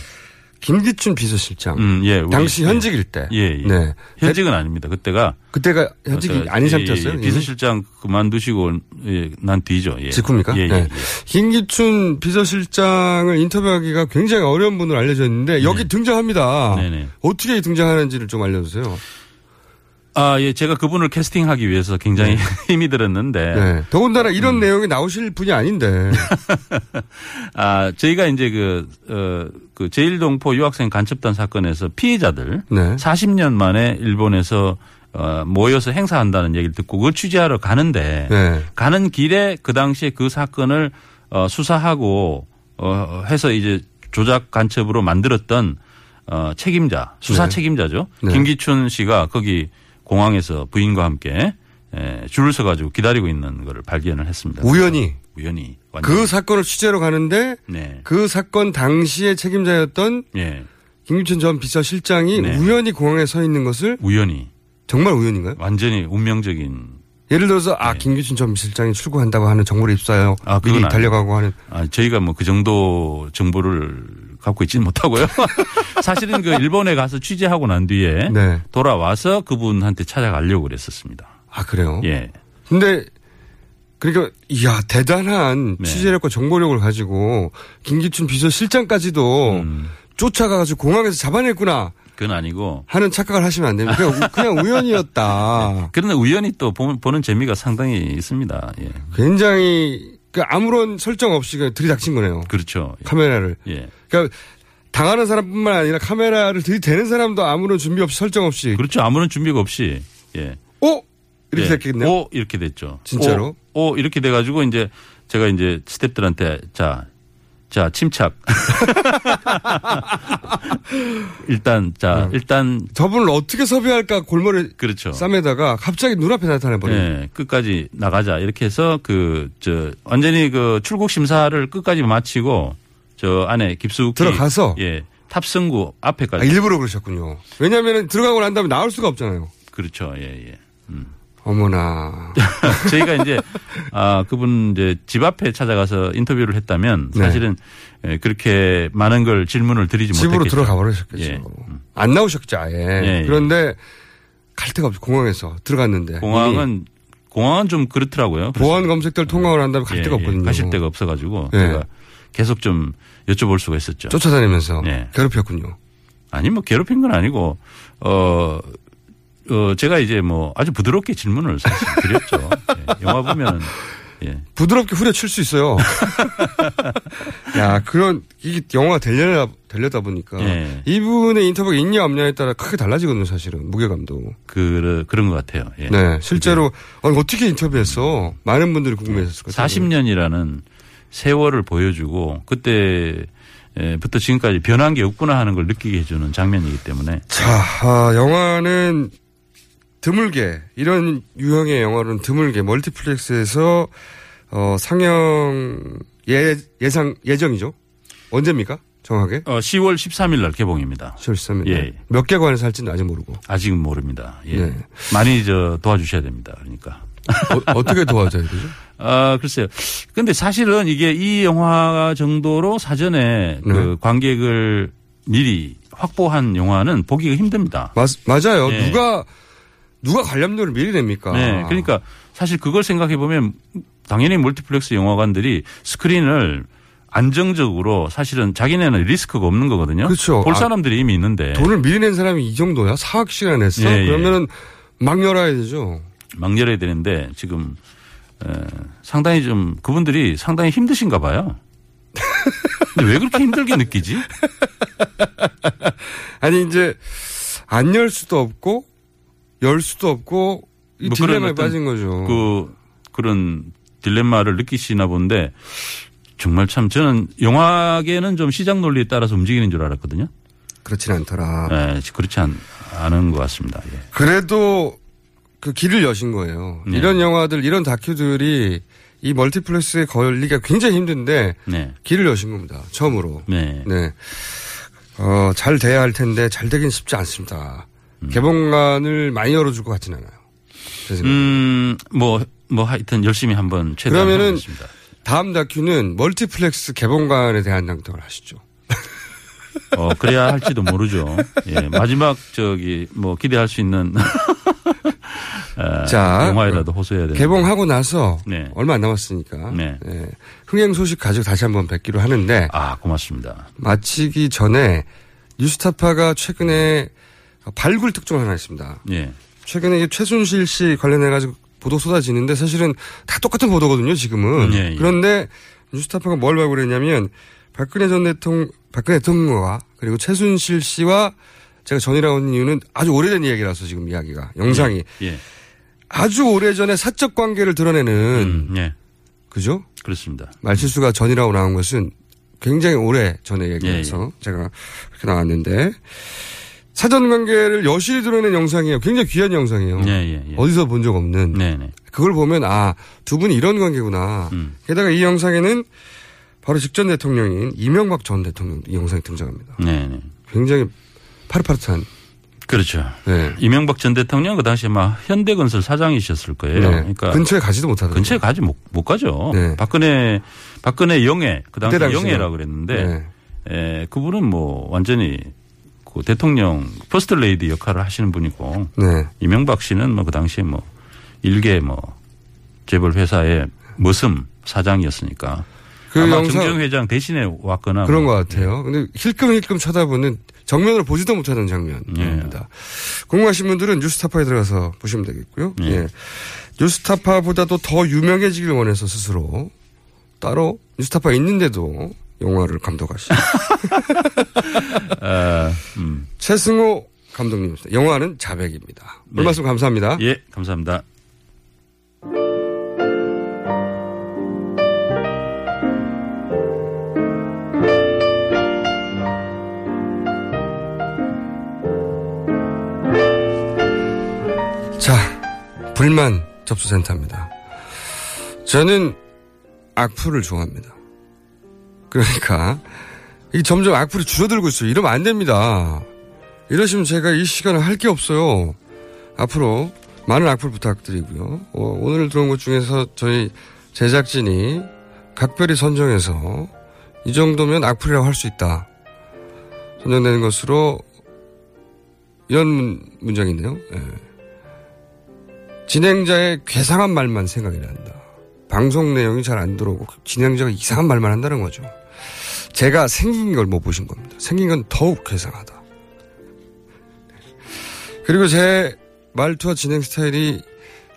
김기춘 비서실장. 음, 예. 당시 현직일 때. 예, 예. 네. 현직은 아닙니다. 그때가 그때가 현직이 저, 아닌 예, 상태였어요. 예, 비서실장 그만두시고 예, 난 뒤죠. 예. 직후입니까? 예, 예, 네. 예. 김기춘 비서실장을 인터뷰하기가 굉장히 어려운 분으로 알려져 있는데 여기 등장합니다. 네네. 어떻게 등장하는지를 좀 알려주세요. 아, 예, 제가 그분을 캐스팅하기 위해서 굉장히 [laughs] 힘이 들었는데. 네. 더군다나 음. 이런 내용이 나오실 분이 아닌데. [laughs] 아, 저희가 이제 그, 어, 그 제1동포 유학생 간첩단 사건에서 피해자들 네. 40년 만에 일본에서 어, 모여서 행사한다는 얘기를 듣고 그걸 취재하러 가는데 네. 가는 길에 그 당시에 그 사건을 어, 수사하고 어, 해서 이제 조작 간첩으로 만들었던 어, 책임자, 수사 네. 책임자죠. 네. 김기춘 씨가 거기 공항에서 부인과 함께 에, 줄을 서가지고 기다리고 있는 거를 발견을 했습니다. 우연히. 우연히. 그 사건을 취재로 가는데 네. 그 사건 당시에 책임자였던 예. 김규천 전 비서실장이 네. 우연히 공항에 서 있는 것을 우연히. 정말 우연인가요? 완전히 운명적인. 예를 들어서 아 김규천 전 비서실장이 출국한다고 하는 정보를 입수하여 네. 아, 미리. 달려가고 하는 아, 저희가 뭐 그 정도 정보를 갖고 있지는 못하고요. [laughs] 사실은 그 일본에 가서 취재하고 난 뒤에 네. 돌아와서 그분한테 찾아가려고 그랬었습니다. 아 그래요? 예. 근데 그러니까 이야 대단한 네. 취재력과 정보력을 가지고 김기춘 비서실장까지도 음. 쫓아가가지고 공항에서 잡아냈구나 그건 아니고. 하는 착각을 하시면 안 됩니다. 그냥, 우- 그냥 우연이었다. [laughs] 그런데 우연히 또 보- 보는 재미가 상당히 있습니다. 예. 굉장히 그 아무런 설정 없이 그냥 들이닥친 거네요. 그렇죠. 카메라를. 예. 그러니까 당하는 사람뿐만 아니라 카메라를 들이대는 사람도 아무런 준비 없이 설정 없이 그렇죠. 아무런 준비가 없이. 예. 오 이렇게 예. 됐겠네요. 오 이렇게 됐죠. 진짜로? 오, 오 이렇게 돼가지고 이제 제가 이제 스탭들한테 자, 자 침착. [laughs] 일단 자 일단 저분을 어떻게 섭외할까 골머리 그렇죠. 쌈에다가 갑자기 눈앞에 나타나 버린. 예, 끝까지 나가자 이렇게 해서 그 저 완전히 그 출국 심사를 끝까지 마치고 저 안에 깊숙이 들어가서? 예 탑승구 앞에까지 아, 일부러 그러셨군요. 왜냐하면 들어가고 난 다음에 나올 수가 없잖아요. 그렇죠. 예, 예. 어머나. [laughs] 저희가 이제 아 그분 이제 집 앞에 찾아가서 인터뷰를 했다면 네. 사실은 예, 그렇게 많은 걸 질문을 드리지 집으로 못했겠죠. 들어가 버리셨겠죠. 예. 안 나오셨죠 아예. 예, 예. 그런데 갈 데가 없죠. 공항에서 들어갔는데. 공항은 공항은 좀 그렇더라고요. 보안 검색들 통과를 한 다음에 갈 예, 데가 예. 없거든요. 가실 데가 없어가지고 예. 제가 계속 좀 여쭤볼 수가 있었죠. 쫓아다니면서 예. 괴롭혔군요. 아니 뭐 괴롭힌 건 아니고 어. 어, 제가 이제 뭐 아주 부드럽게 질문을 사실 드렸죠. 예, 영화 보면 예. 부드럽게 후려칠 수 있어요. [laughs] 야, 그런, 이게 영화가 되려다, 되려다 보니까. 예. 이분의 인터뷰가 있냐 없냐에 따라 크게 달라지거든요, 사실은. 무게감도. 그, 그런 것 같아요. 예. 네. 실제로, 아니, 어떻게 인터뷰했어? 많은 분들이 궁금해했을 것 같아요. 40년이라는 세월을 보여주고 그때 부터 지금까지 변한 게 없구나 하는 걸 느끼게 해주는 장면이기 때문에 자, 아, 영화는 드물게, 이런 유형의 영화는 드물게 멀티플렉스에서, 어, 상영 예, 예상, 예정이죠? 언제입니까? 정확하게? 어, 10월 13일 날 개봉입니다. 10월 13일. 예. 몇 개관에서 할지는 아직 모르고. 아직은 모릅니다. 예. 네. 많이 저 도와주셔야 됩니다. 그러니까. 어, 떻게 도와줘야 되죠? 아, 글쎄요. 근데 사실은 이게 이 영화 정도로 사전에 네. 그 관객을 미리 확보한 영화는 보기가 힘듭니다. 맞, 맞아요. 네. 누가, 누가 관람료를 미리 냅니까? 네. 그러니까 사실 그걸 생각해 보면 당연히 멀티플렉스 영화관들이 스크린을 안정적으로 사실은 자기네는 리스크가 없는 거거든요. 그렇죠. 볼 아, 사람들이 이미 있는데 돈을 미리 낸 사람이 이 정도야? 사억 삼천 냈어? 예, 예. 그러면은 막 열어야 되죠. 막 열어야 되는데 지금 에, 상당히 좀 그분들이 상당히 힘드신가 봐요. 근데 왜 그렇게 힘들게 느끼지? [laughs] 아니, 이제, 안 열 수도 없고, 열 수도 없고, 이 뭐 딜레마에 빠진 거죠. 그 그런 딜레마를 느끼시나 본데 정말 참 저는 영화계는 좀 시장 논리에 따라서 움직이는 줄 알았거든요. 그렇진 않더라. 네, 그렇지 않, 않은 것 같습니다. 예. 그래도 그 길을 여신 거예요. 네. 이런 영화들, 이런 다큐들이 이 멀티플렉스에 걸리기가 굉장히 힘든데, 네. 길을 여신 겁니다. 처음으로. 네. 네. 어, 잘 돼야 할 텐데 잘 되긴 쉽지 않습니다. 음. 개봉관을 많이 열어줄 것 같진 않아요. 음, 뭐, 뭐 하여튼 열심히 한번 최대한 그러면은. 다음 다큐는 멀티플렉스 개봉관에 대한 장독을 하시죠. [laughs] 어, 그래야 할지도 모르죠. 예, 마지막 저기 뭐 기대할 수 있는 어, [laughs] 자, 영화에라도 호소해야 돼요. 개봉하고 나서 네. 얼마 안 남았으니까 네. 예, 흥행 소식 가지고 다시 한번 뵙기로 하는데 아, 고맙습니다. 마치기 전에 뉴스타파가 최근에 발굴 특종 하나 있습니다. 예. 최근에 최순실 씨 관련해 가지고 보도 쏟아지는데 사실은 다 똑같은 보도거든요, 지금은. 예, 예. 그런데 뉴스타파가 뭘 발굴했냐면 박근혜 전 대통령, 박근혜 대통령과 그리고 최순실 씨와 제가 전이라고 하는 이유는 아주 오래된 이야기라서 지금 이야기가 영상이 예. 아주 오래전에 사적 관계를 드러내는 예. 그죠? 그렇습니다. 말실수가 전이라고 나온 것은 굉장히 오래 전에 얘기해서 제가 그렇게 나왔는데 사전 관계를 여실히 드러낸 영상이에요. 굉장히 귀한 영상이에요. 예, 예, 예. 어디서 본 적 없는. 네, 네. 그걸 보면 아, 두 분이 이런 관계구나. 음. 게다가 이 영상에는 바로 직전 대통령인 이명박 전 대통령 이 영상이 등장합니다. 네, 네. 굉장히 파릇파릇한. 그렇죠. 네. 이명박 전 대통령 그 당시에 막 현대건설 사장이셨을 거예요. 네. 그러니까 근처에 가지도 못하던. 근처에 가지 못, 못 가죠. 네. 박근혜 박근혜 영애 그 당시. 영애라 그랬는데 네. 에, 그분은 뭐 완전히 그 대통령 퍼스트 레이디 역할을 하시는 분이고 네. 이명박 씨는 뭐 그 당시에 뭐 일개 뭐 재벌 회사의 머슴 사장이었으니까 그 아마 영상- 정정 회장 대신에 왔거나 그런 뭐 것 같아요. 근데 힐끔힐끔 쳐다보는 정면으로 보지도 못하는 장면입니다. 궁금하신 분들은 뉴스타파에 들어가서 보시면 되겠고요. 예. 예. 뉴스타파보다도 더 유명해지길 원해서 스스로 따로 뉴스타파 있는데도 영화를 감독하시죠. [laughs] 아, 음. 최승호 감독님입니다. 영화는 자백입니다. 오늘 네. 말씀 감사합니다. 예, 감사합니다. 불만 접수센터입니다. 저는 악플을 좋아합니다. 그러니까 이 점점 악플이 줄어들고 있어요. 이러면 안 됩니다. 이러시면 제가 이 시간을 할 게 없어요. 앞으로 많은 악플 부탁드리고요. 어, 오늘 들어온 것 중에서 저희 제작진이 각별히 선정해서 이 정도면 악플이라고 할 수 있다. 선정되는 것으로 이런 문- 문장이 있네요. 예. 진행자의 괴상한 말만 생각이 난다. 방송 내용이 잘 안 들어오고 진행자가 이상한 말만 한다는 거죠. 제가 생긴 걸 못 보신 겁니다. 생긴 건 더욱 괴상하다. 그리고 제 말투와 진행 스타일이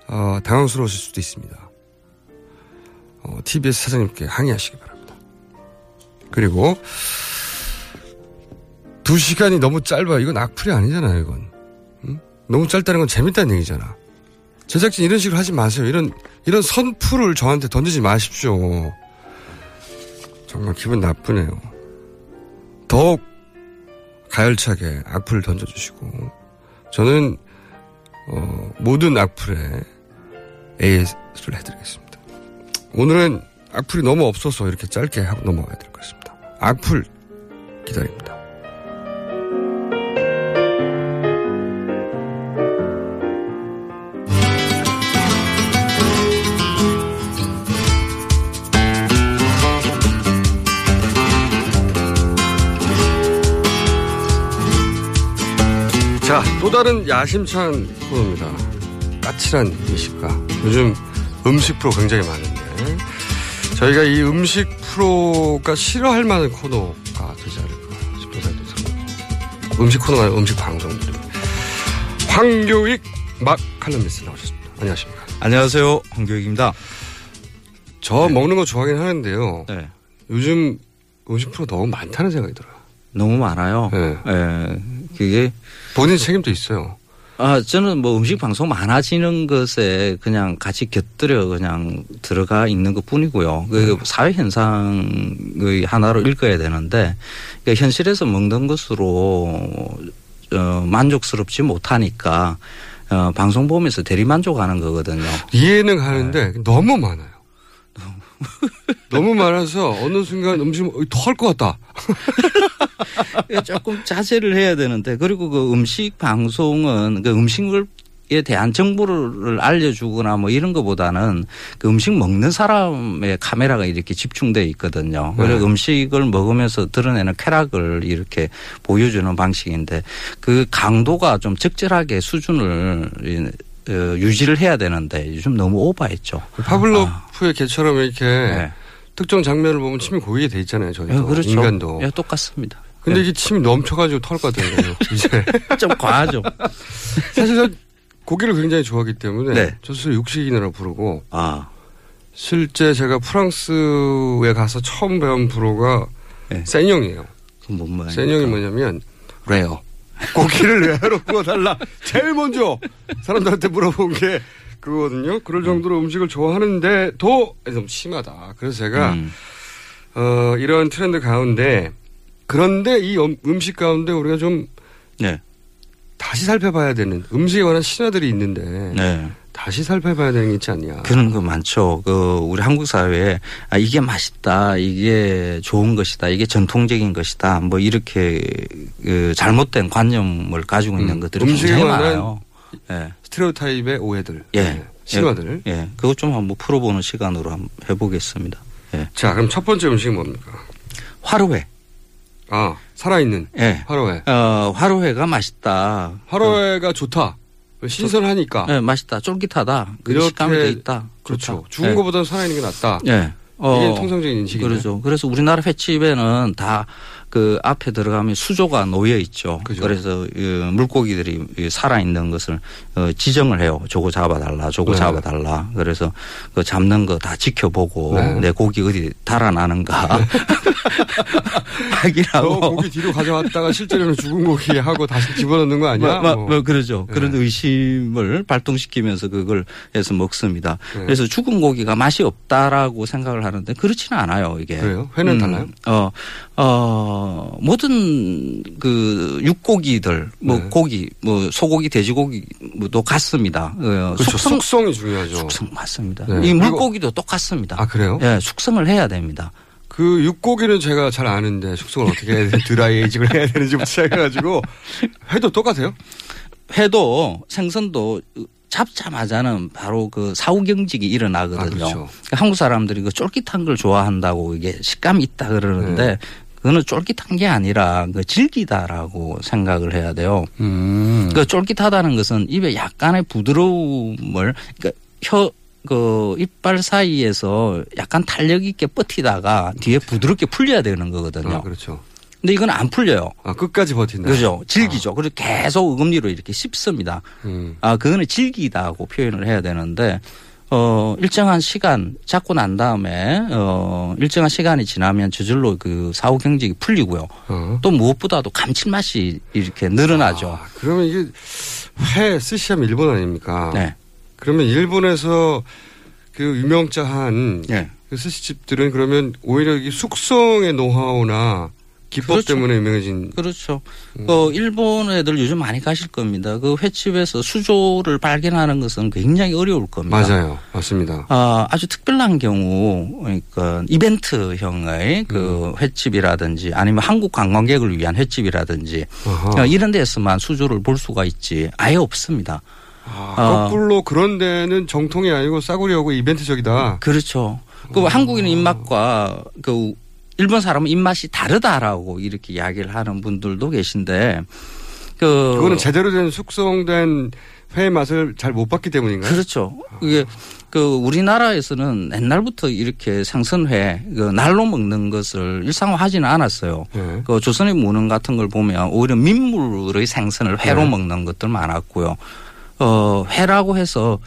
어, 당황스러우실 수도 있습니다. 어, TBS 사장님께 항의하시기 바랍니다. 그리고 두 시간이 너무 짧아. 이건 악플이 아니잖아요. 이건 응? 너무 짧다는 건 재밌다는 얘기잖아. 제작진 이런 식으로 하지 마세요. 이런 이런 선풀을 저한테 던지지 마십시오. 정말 기분 나쁘네요. 더욱 가열차게 악플을 던져주시고 저는 어, 모든 악플에 AS를 해드리겠습니다. 오늘은 악플이 너무 없어서 이렇게 짧게 하고 넘어가야 될 것 같습니다. 악플 기다립니다. 또 다른 야심찬 코너입니다. 까칠한 이 시가. 요즘 음식 프로 굉장히 많은데, 저희가 이 음식 프로가 싫어할 만한 코너가 되지 않을까 싶은 생각도 들고, 음식 코너가 아니라 음식 방송들. 황교익 막 칼럼니스트 나오셨습니다. 안녕하십니까. 안녕하세요. 황교익입니다. 저 먹는 거 좋아하긴 하는데요. 네. 요즘 음식 프로 너무 많다는 생각이 들어요. 너무 많아요. 네. 예, 그게 본인 책임도 있어요. 아 저는 뭐 음식 방송 많아지는 것에 그냥 같이 곁들여 그냥 들어가 있는 것 뿐이고요. 그 사회 현상의 하나로 읽어야 되는데 그러니까 현실에서 먹는 것으로 어, 만족스럽지 못하니까 어, 방송 보면서 대리 만족하는 거거든요. 이해는 하는데 너무 많아요. [laughs] 너무 많아서 어느 순간 음식 더할 것 같다. 그러니까 [laughs] 조금 자제를 해야 되는데 그리고 그 음식 방송은 그 음식을 에 대한 정보를 알려주거나 뭐 이런 것보다는 그 음식 먹는 사람의 카메라가 이렇게 집중돼 있거든요. 그래서 네. 음식을 먹으면서 드러내는 쾌락을 이렇게 보여주는 방식인데 그 강도가 좀 적절하게 수준을 유지를 해야 되는데 요즘 너무 오버했죠. 파블로프의 개처럼 이렇게 네. 특정 장면을 보면 침이 고이게 돼 있잖아요. 저희도 예, 그렇죠. 인간도. 예, 똑같습니다. 근데 이게 침이 넘쳐가지고 털것 같아요. 이제 좀 과하죠. 사실 저 고기를 굉장히 좋아하기 때문에 네. 저 스스로 육식인이라고 부르고 아. 실제 제가 프랑스에 가서 처음 배운 불어가 네. 센형이에요. 그건 뭔 말입니까? 센형이 뭐냐면 Rare. 고기를 rare로 구워달라. 제일 먼저 사람들한테 물어본 게 그거거든요. 그럴 정도로 음식을 좋아하는데도 좀 심하다. 그래서 제가 음. 어, 이런 트렌드 가운데 그런데 이 음- 음식 가운데 우리가 좀 네. 다시 살펴봐야 되는 음식에 관한 신화들이 있는데 네. 다시 살펴봐야 되는 게 있지 않냐. 그런 거 많죠. 그 우리 한국 사회에 아 이게 맛있다, 이게 좋은 것이다, 이게 전통적인 것이다, 뭐 이렇게 그 잘못된 관념을 가지고 있는 음, 것들이 굉장히 많아요. 예. 스테레오타입의 오해들. 예. 네, 신화들. 예. 예. 그것 좀 한번 풀어보는 시간으로 한번 해보겠습니다. 예. 자, 그럼 첫 번째 음식은 뭡니까? 화로회. 아, 살아있는 예. 화로회. 어, 화로회가 맛있다. 화로회가 좋다. 신선하니까. 예, 맛있다. 쫄깃하다. 그 식감이 돼 있다. 그렇죠. 좋다. 죽은 예. 것보다 살아있는 게 낫다. 예. 이게 통상적인 인식이죠. 그렇죠. 그래서 우리나라 횟집에는 다 그 앞에 들어가면 수조가 놓여 있죠. 그죠. 그래서 물고기들이 이 살아 있는 것을 어, 지정을 해요. 저거 잡아달라, 저거 네. 잡아달라. 그래서 그 잡는 거 다 지켜보고 네. 내 고기 어디 달아나는가 [laughs] 너 확인하고. 고기 뒤로 가져왔다가 실제로는 죽은 고기 하고 다시 집어넣는 거 아니야? 뭐, 뭐, 뭐. 뭐 그러죠. 네. 그런 의심을 발동시키면서 그걸 해서 먹습니다. 네. 그래서 죽은 고기가 맛이 없다라고 생각을 하는데 그렇지는 않아요. 이게. 그래요? 회는 달라요? 어, 어, 모든 그 육고기들, 뭐 네. 고기, 뭐 소고기, 돼지고기도 같습니다. 어, 그렇죠. 숙성, 숙성이 중요하죠. 숙성 맞습니다. 네. 이 물고기도 똑같습니다. 아, 그래요? 예, 숙성을 해야 됩니다. 그 육고기는 제가 잘 아는데 숙성을 어떻게 해야 되는지 드라이 에이징을 해야 되는지부터 시작해가지고 회도 똑같아요? 회도 생선도 잡자마자는 바로 그 사후경직이 일어나거든요. 아, 그렇죠. 한국 사람들이 그 쫄깃한 걸 좋아한다고 이게 식감이 있다 그러는데 네. 그거는 쫄깃한 게 아니라 그 질기다라고 생각을 해야 돼요. 음. 그 쫄깃하다는 것은 입에 약간의 부드러움을 그러니까 혀 그 이빨 사이에서 약간 탄력 있게 버티다가 뒤에 부드럽게 풀려야 되는 거거든요. 아, 그렇죠. 근데 이건 안 풀려요. 아, 끝까지 버틴다. 그죠. 질기죠. 그래서 계속 어금니로 이렇게 씹습니다. 음. 아, 그거는 질기다고 표현을 해야 되는데, 어, 일정한 시간 잡고 난 다음에, 어, 일정한 시간이 지나면 저절로 그 사후 경직이 풀리고요. 어. 또 무엇보다도 감칠맛이 이렇게 늘어나죠. 아, 그러면 이게 회 스시하면 일본 아닙니까? 네. 그러면 일본에서 그 유명자한 네. 그 스시집들은 그러면 오히려 이 숙성의 노하우나 기법 그렇죠. 때문에 유명해진 그렇죠. 음. 그 일본 애들 요즘 많이 가실 겁니다. 그 횟집에서 수조를 발견하는 것은 굉장히 어려울 겁니다. 맞아요. 맞습니다. 아, 아주 특별한 경우, 그러니까 이벤트형의 그 음. 횟집이라든지 아니면 한국 관광객을 위한 횟집이라든지. 어, 이런 데서만 수조를 볼 수가 있지 아예 없습니다. 아, 어. 거꾸로 그런 데는 정통이 아니고 싸구려고 이벤트적이다. 그렇죠. 그 한국인의 입맛과 그 일본 사람은 입맛이 다르다라고 이렇게 이야기를 하는 분들도 계신데 그 그거는 제대로 된 숙성된 회의 맛을 잘 못 봤기 때문인가요? 그렇죠. 이게 그 우리나라에서는 옛날부터 이렇게 생선회 그 날로 먹는 것을 일상화하지는 않았어요. 네. 그 조선의 문헌 같은 걸 보면 오히려 민물의 생선을 회로 네. 먹는 것들 많았고요. 어 회라고 해서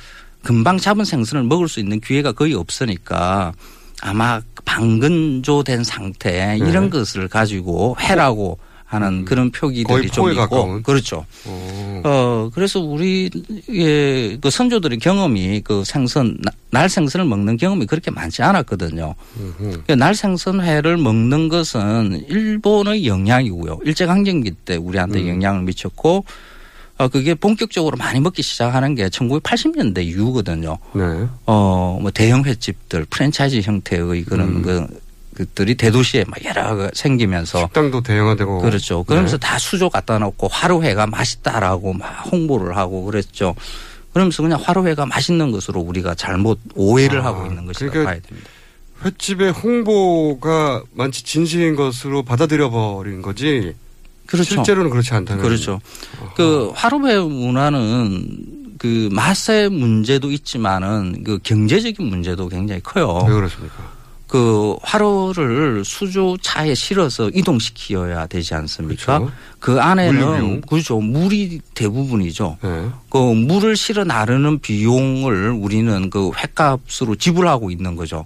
금방 잡은 생선을 먹을 수 있는 기회가 거의 없으니까 아마 방건조된 상태 이런 것을 가지고 회라고 하는 그런 네. 음. 거의 표기들이 좀 있고 가까운. 그렇죠. 오. 어 그래서 우리의 그 선조들의 경험이 그 생선 나- 날 생선을 먹는 경험이 그렇게 많지 않았거든요. 음흠. 그날 생선회를 먹는 것은 일본의 영향이고요. 일제강점기 때 우리한테 음. 영향을 미쳤고 어 그게 본격적으로 많이 먹기 시작하는 게 1980년대 이후거든요. 네. 어 뭐 대형 횟집들 프랜차이즈 형태의 그런 음. 그 그들이 대도시에 막 여러 가 생기면서 식당도 대형화되고. 그렇죠. 그러면서 네. 다 수조 갖다 놓고 화로회가 맛있다라고 막 홍보를 하고 그랬죠. 그러면서 그냥 화로회가 맛있는 것으로 우리가 잘못 오해를 아, 하고 있는 것이라고 그러니까 봐야 됩니다. 횟집의 홍보가 마치 진실인 것으로 받아들여 버린 거지. 그렇죠. 실제로는 그렇지 않다는. 그렇죠. 그 화로회 문화는 그 맛의 문제도 있지만은 그 경제적인 문제도 굉장히 커요. 왜 그렇습니까? 그 화로를 수조 차에 실어서 이동시켜야 되지 않습니까? 그렇죠. 그 안에는. 그렇죠. 물이 대부분이죠. 네. 그 물을 실어 나르는 비용을 우리는 그 횟값으로 지불하고 있는 거죠.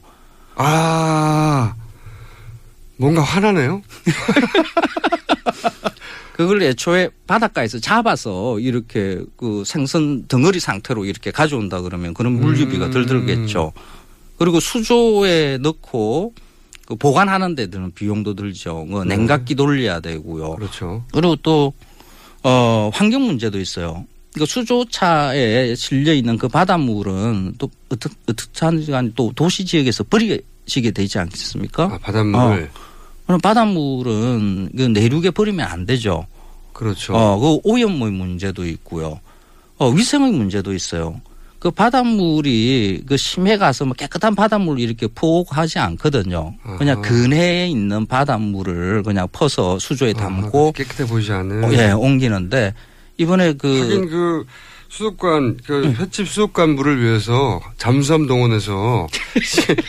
아, 뭔가 화나네요. [laughs] 그걸 애초에 바닷가에서 잡아서 이렇게 그 생선 덩어리 상태로 이렇게 가져온다 그러면 그런 물류비가 덜 들겠죠. 그리고 수조에 넣고 그 보관하는 데 드는 비용도 들죠. 그 냉각기 돌려야 되고요. 그렇죠. 그리고 또, 어, 환경 문제도 있어요. 그 수조차에 실려 있는 그 바닷물은 또 어떻, 어떻게 하는 또 도시 지역에서 버리게 되지 않겠습니까? 아, 바닷물을. 그럼 바닷물은 그 내륙에 버리면 안 되죠. 그렇죠. 어, 그 오염물 문제도 있고요. 어, 위생의 문제도 있어요. 그 바닷물이 그 심해 가서 뭐 깨끗한 바닷물을 이렇게 포옥하지 않거든요. 그냥. 근해에 있는 바닷물을 그냥 퍼서 수조에 담고 깨끗해 보이지 않은. 어, 예, 옮기는데 이번에 그 하긴 그 수도관 그 횟집 수도관 물을 위해서 잠수함 동원해서 [laughs]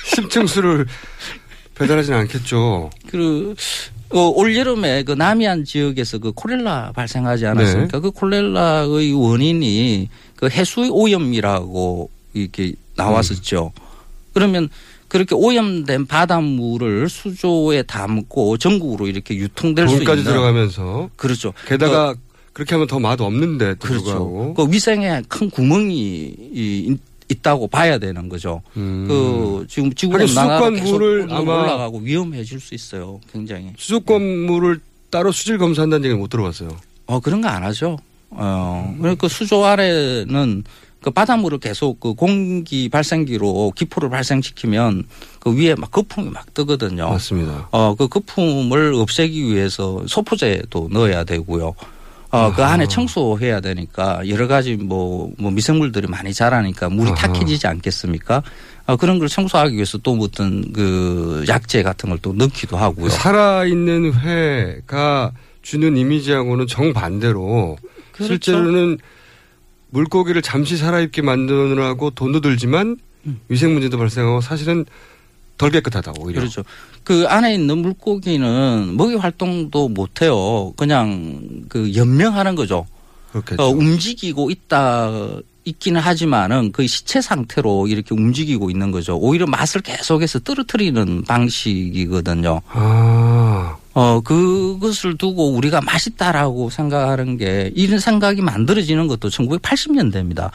심층수를 배달하진 않겠죠. 그, 어, 올여름에 그 남해안 지역에서 그 콜렐라 발생하지 않았습니까? 네. 그 콜렐라의 원인이 그 해수의 오염이라고 이렇게 나왔었죠. 그러면 그렇게 오염된 바닷물을 수조에 담고 전국으로 이렇게 유통될 수 있는 들어가면서 그렇죠. 게다가 그렇게 하면 더 맛 없는데 또 그렇죠. 그 위생에 큰 구멍이 이- 있다고 봐야 되는 거죠. 그 지금 지구 음. 하긴 온난화가 수도관 계속 올라가고 위험해질 수 있어요. 굉장히. 수도권 물을 따로 수질 검사한다는 얘기는 못 들어봤어요. 어 그런 거 안 하죠. 어 그러니까 수조 아래는 그 바닷물을 계속 그 공기 발생기로 기포를 발생시키면 그 위에 막 거품이 막 뜨거든요. 맞습니다. 어그 거품을 없애기 위해서 소포제도 넣어야 되고요. 어, 그 안에 청소해야 되니까 여러 가지 뭐, 뭐 미생물들이 많이 자라니까 물이 아하. 탁해지지 않겠습니까? 어, 그런 걸 청소하기 위해서 또 어떤 그 약재 같은 걸 또 넣기도 하고요. 살아있는 회가 주는 이미지하고는 정반대로 그렇죠. 실제로는 물고기를 잠시 살아있게 만드느라고 돈도 들지만 위생 문제도 발생하고 사실은 덜 깨끗하다 오히려. 그렇죠. 그 안에 있는 물고기는 먹이 활동도 못 해요. 그냥 그 연명하는 거죠. 그렇겠죠. 어, 움직이고 있다 있기는 하지만은 그 시체 상태로 이렇게 움직이고 있는 거죠. 오히려 맛을 계속해서 떨어뜨리는 방식이거든요. 아. 어, 그것을 두고 우리가 맛있다라고 생각하는 게 이런 생각이 만들어지는 것도 1980년대입니다.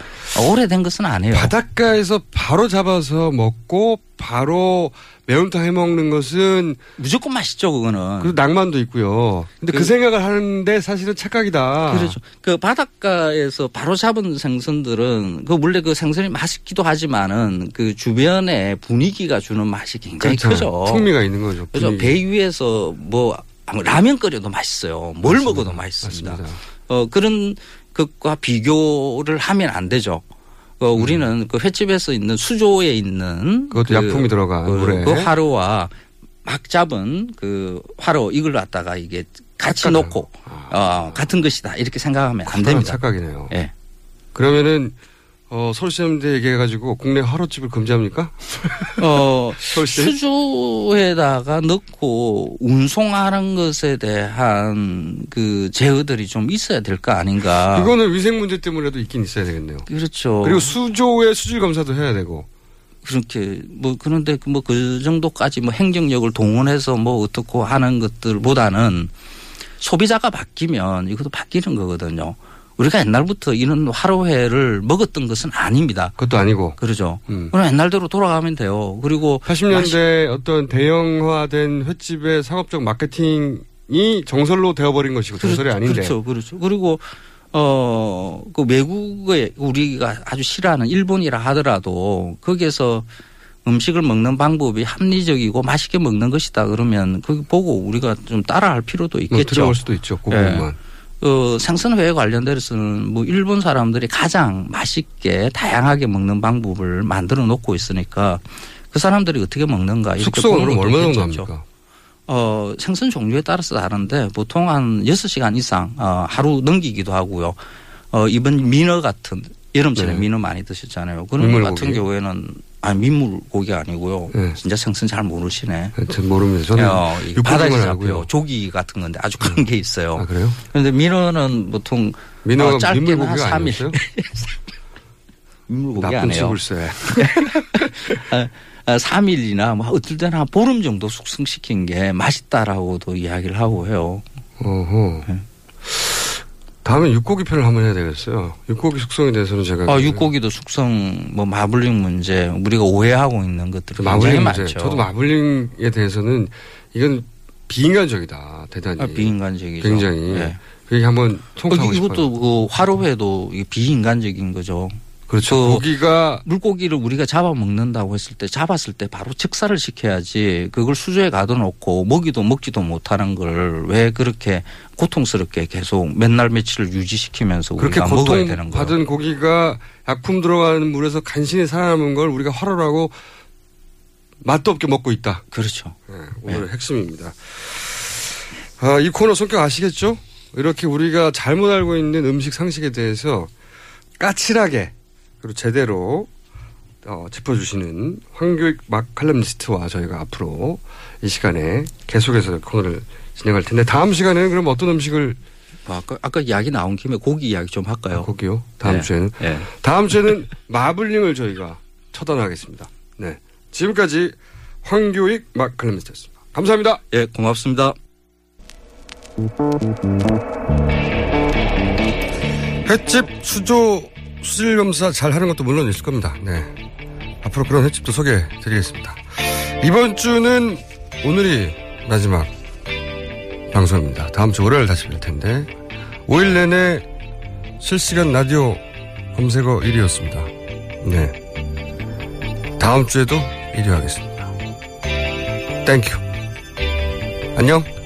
오래된 것은 아니에요. 바닷가에서 바로 잡아서 먹고 바로 매운탕 해 먹는 것은 무조건 맛있죠, 그거는. 그 낭만도 있고요. 근데 그, 그- 생각을 하는데 사실은 착각이다. 그렇죠. 그 바닷가에서 바로 잡은 생선들은 그 원래 그 생선이 맛있기도 하지만은 그 주변의 분위기가 주는 맛이 굉장히 그렇잖아요. 크죠. 풍미가 있는 거죠. 그래서 분위기. 배 위에서 뭐 라면 끓여도 맛있어요. 뭘 먹어도 맛있습니다. 어, 그런 것과 비교를 하면 안 되죠. 어, 우리는 그 횟집에서 있는 수조에 있는 음. 그것도 그, 약품이 들어간 그, 물에. 그 화로와 막 잡은 그 화로 이걸 갖다가 이게 같이 놓고 어, 같은 것이다 이렇게 생각하면 안 됩니다. 착각이네요. 예. 그러면은 어, 서울시장한테 얘기해가지고 국내 화로집을 금지합니까? 어, [laughs] 서울시? 수조에다가 넣고 운송하는 것에 대한 그 제어들이 좀 있어야 될 거 아닌가. 그거는 위생 문제 때문에도 있긴 있어야 되겠네요. 그렇죠. 그리고 수조의 수질 검사도 해야 되고. 그렇게 뭐 그런데 뭐 그 정도까지 뭐 행정력을 동원해서 뭐 어떻고 하는 것들보다는 소비자가 바뀌면 이것도 바뀌는 거거든요. 우리가 옛날부터 이런 화로회를 먹었던 것은 아닙니다. 그것도 아니고. 그러죠. 음. 그럼 옛날대로 돌아가면 돼요. 그리고 80년대 어떤 대형화된 횟집의 상업적 마케팅이 정설로 되어버린 것이고 정설이 아닌데. 그렇죠, 그렇죠. 그리고 어, 그 외국에 우리가 아주 싫어하는 일본이라 하더라도 거기에서 음식을 먹는 방법이 합리적이고 맛있게 먹는 것이다 그러면 그거 보고 우리가 좀 따라할 필요도 뭐 있겠죠. 들어갈 수도 있죠. 그 예. 어, 생선회 관련돼서는 뭐 일본 사람들이 가장 맛있게 다양하게 먹는 방법을 만들어 놓고 있으니까 그 사람들이 어떻게 먹는가 숙성은 그럼 얼마 정도. 합니까? 어, 생선 종류에 따라서 다른데 보통 한 6시간 이상 어, 하루 넘기기도 하고요. 어, 이번 민어 같은 여름철에 네. 민어 많이 드셨잖아요. 그런 것. 같은 경우에는 아 민물고기가 아니고요. 네. 진짜 생선 잘 모르시네. 전 모릅니다. 저는 어, 바다에서 알고요. 잡고요. 조기 같은 건데 아주 큰 게 있어요. 아, 그래요? 그런데 민어는 보통 민어가 어, 짧게는 한 민물고기가 3일. 아니었어요? [laughs] 민물고기 나쁜 아니에요. 치불세. [laughs] 아, 3일이나 뭐 어떨 때는 한 보름 정도 숙성시킨 게 맛있다라고도 이야기를 하고 해요. 어허. 다음에 육고기 편을 한번 해야 되겠어요. 육고기 숙성에 대해서는 제가 아, 그 육고기도 숙성 뭐 마블링 문제 우리가 오해하고 있는 것들이 마블링 문제. 많죠. 저도 마블링에 대해서는 이건 비인간적이다. 대단히. 아, 비인간적이죠. 굉장히. 네. 그 얘기 한번 어, 통과하고 싶어요. 이것도 그 화로회도 비인간적인 거죠. 그렇죠. 그 고기가 물고기를 우리가 잡아 먹는다고 했을 때 잡았을 때 바로 즉사를 시켜야지 그걸 수조에 가둬놓고 먹이도 먹지도 못하는 걸 왜 그렇게 고통스럽게 계속 맨날 며칠을 유지시키면서 그렇게 우리가 먹어야 되는 거예요. 고통받은 고기가 약품 들어가는 물에서 간신히 살아남은 걸 우리가 화로라고 맛도 없게 먹고 있다. 그렇죠. 네, 오늘의 핵심입니다. 아, 이 코너 성격 아시겠죠? 이렇게 우리가 잘못 알고 있는 음식 상식에 대해서 까칠하게 그리고 제대로 어, 짚어주시는 황교익 막 칼럼니스트와 저희가 앞으로 이 시간에 계속해서 코너를 진행할 텐데 다음 시간에는 그럼 어떤 음식을 뭐 아까, 아까 이야기 나온 김에 고기 이야기 좀 할까요? 고기요? 다음 네. 주에는 네. 다음 주에는 [laughs] 마블링을 저희가 처단하겠습니다. 네, 지금까지 황교익 막 칼럼니스트였습니다. 감사합니다. 예, 고맙습니다. 횟집 수조 수질 검사 잘 하는 것도 물론 있을 겁니다. 네. 앞으로 그런 횟집도 소개해 드리겠습니다. 이번 주는 오늘이 마지막 방송입니다. 다음 주 월요일 다시 뵐 텐데 5일 내내 실시간 라디오 검색어 1위였습니다. 네. 다음 주에도 1위 하겠습니다. Thank you. 안녕.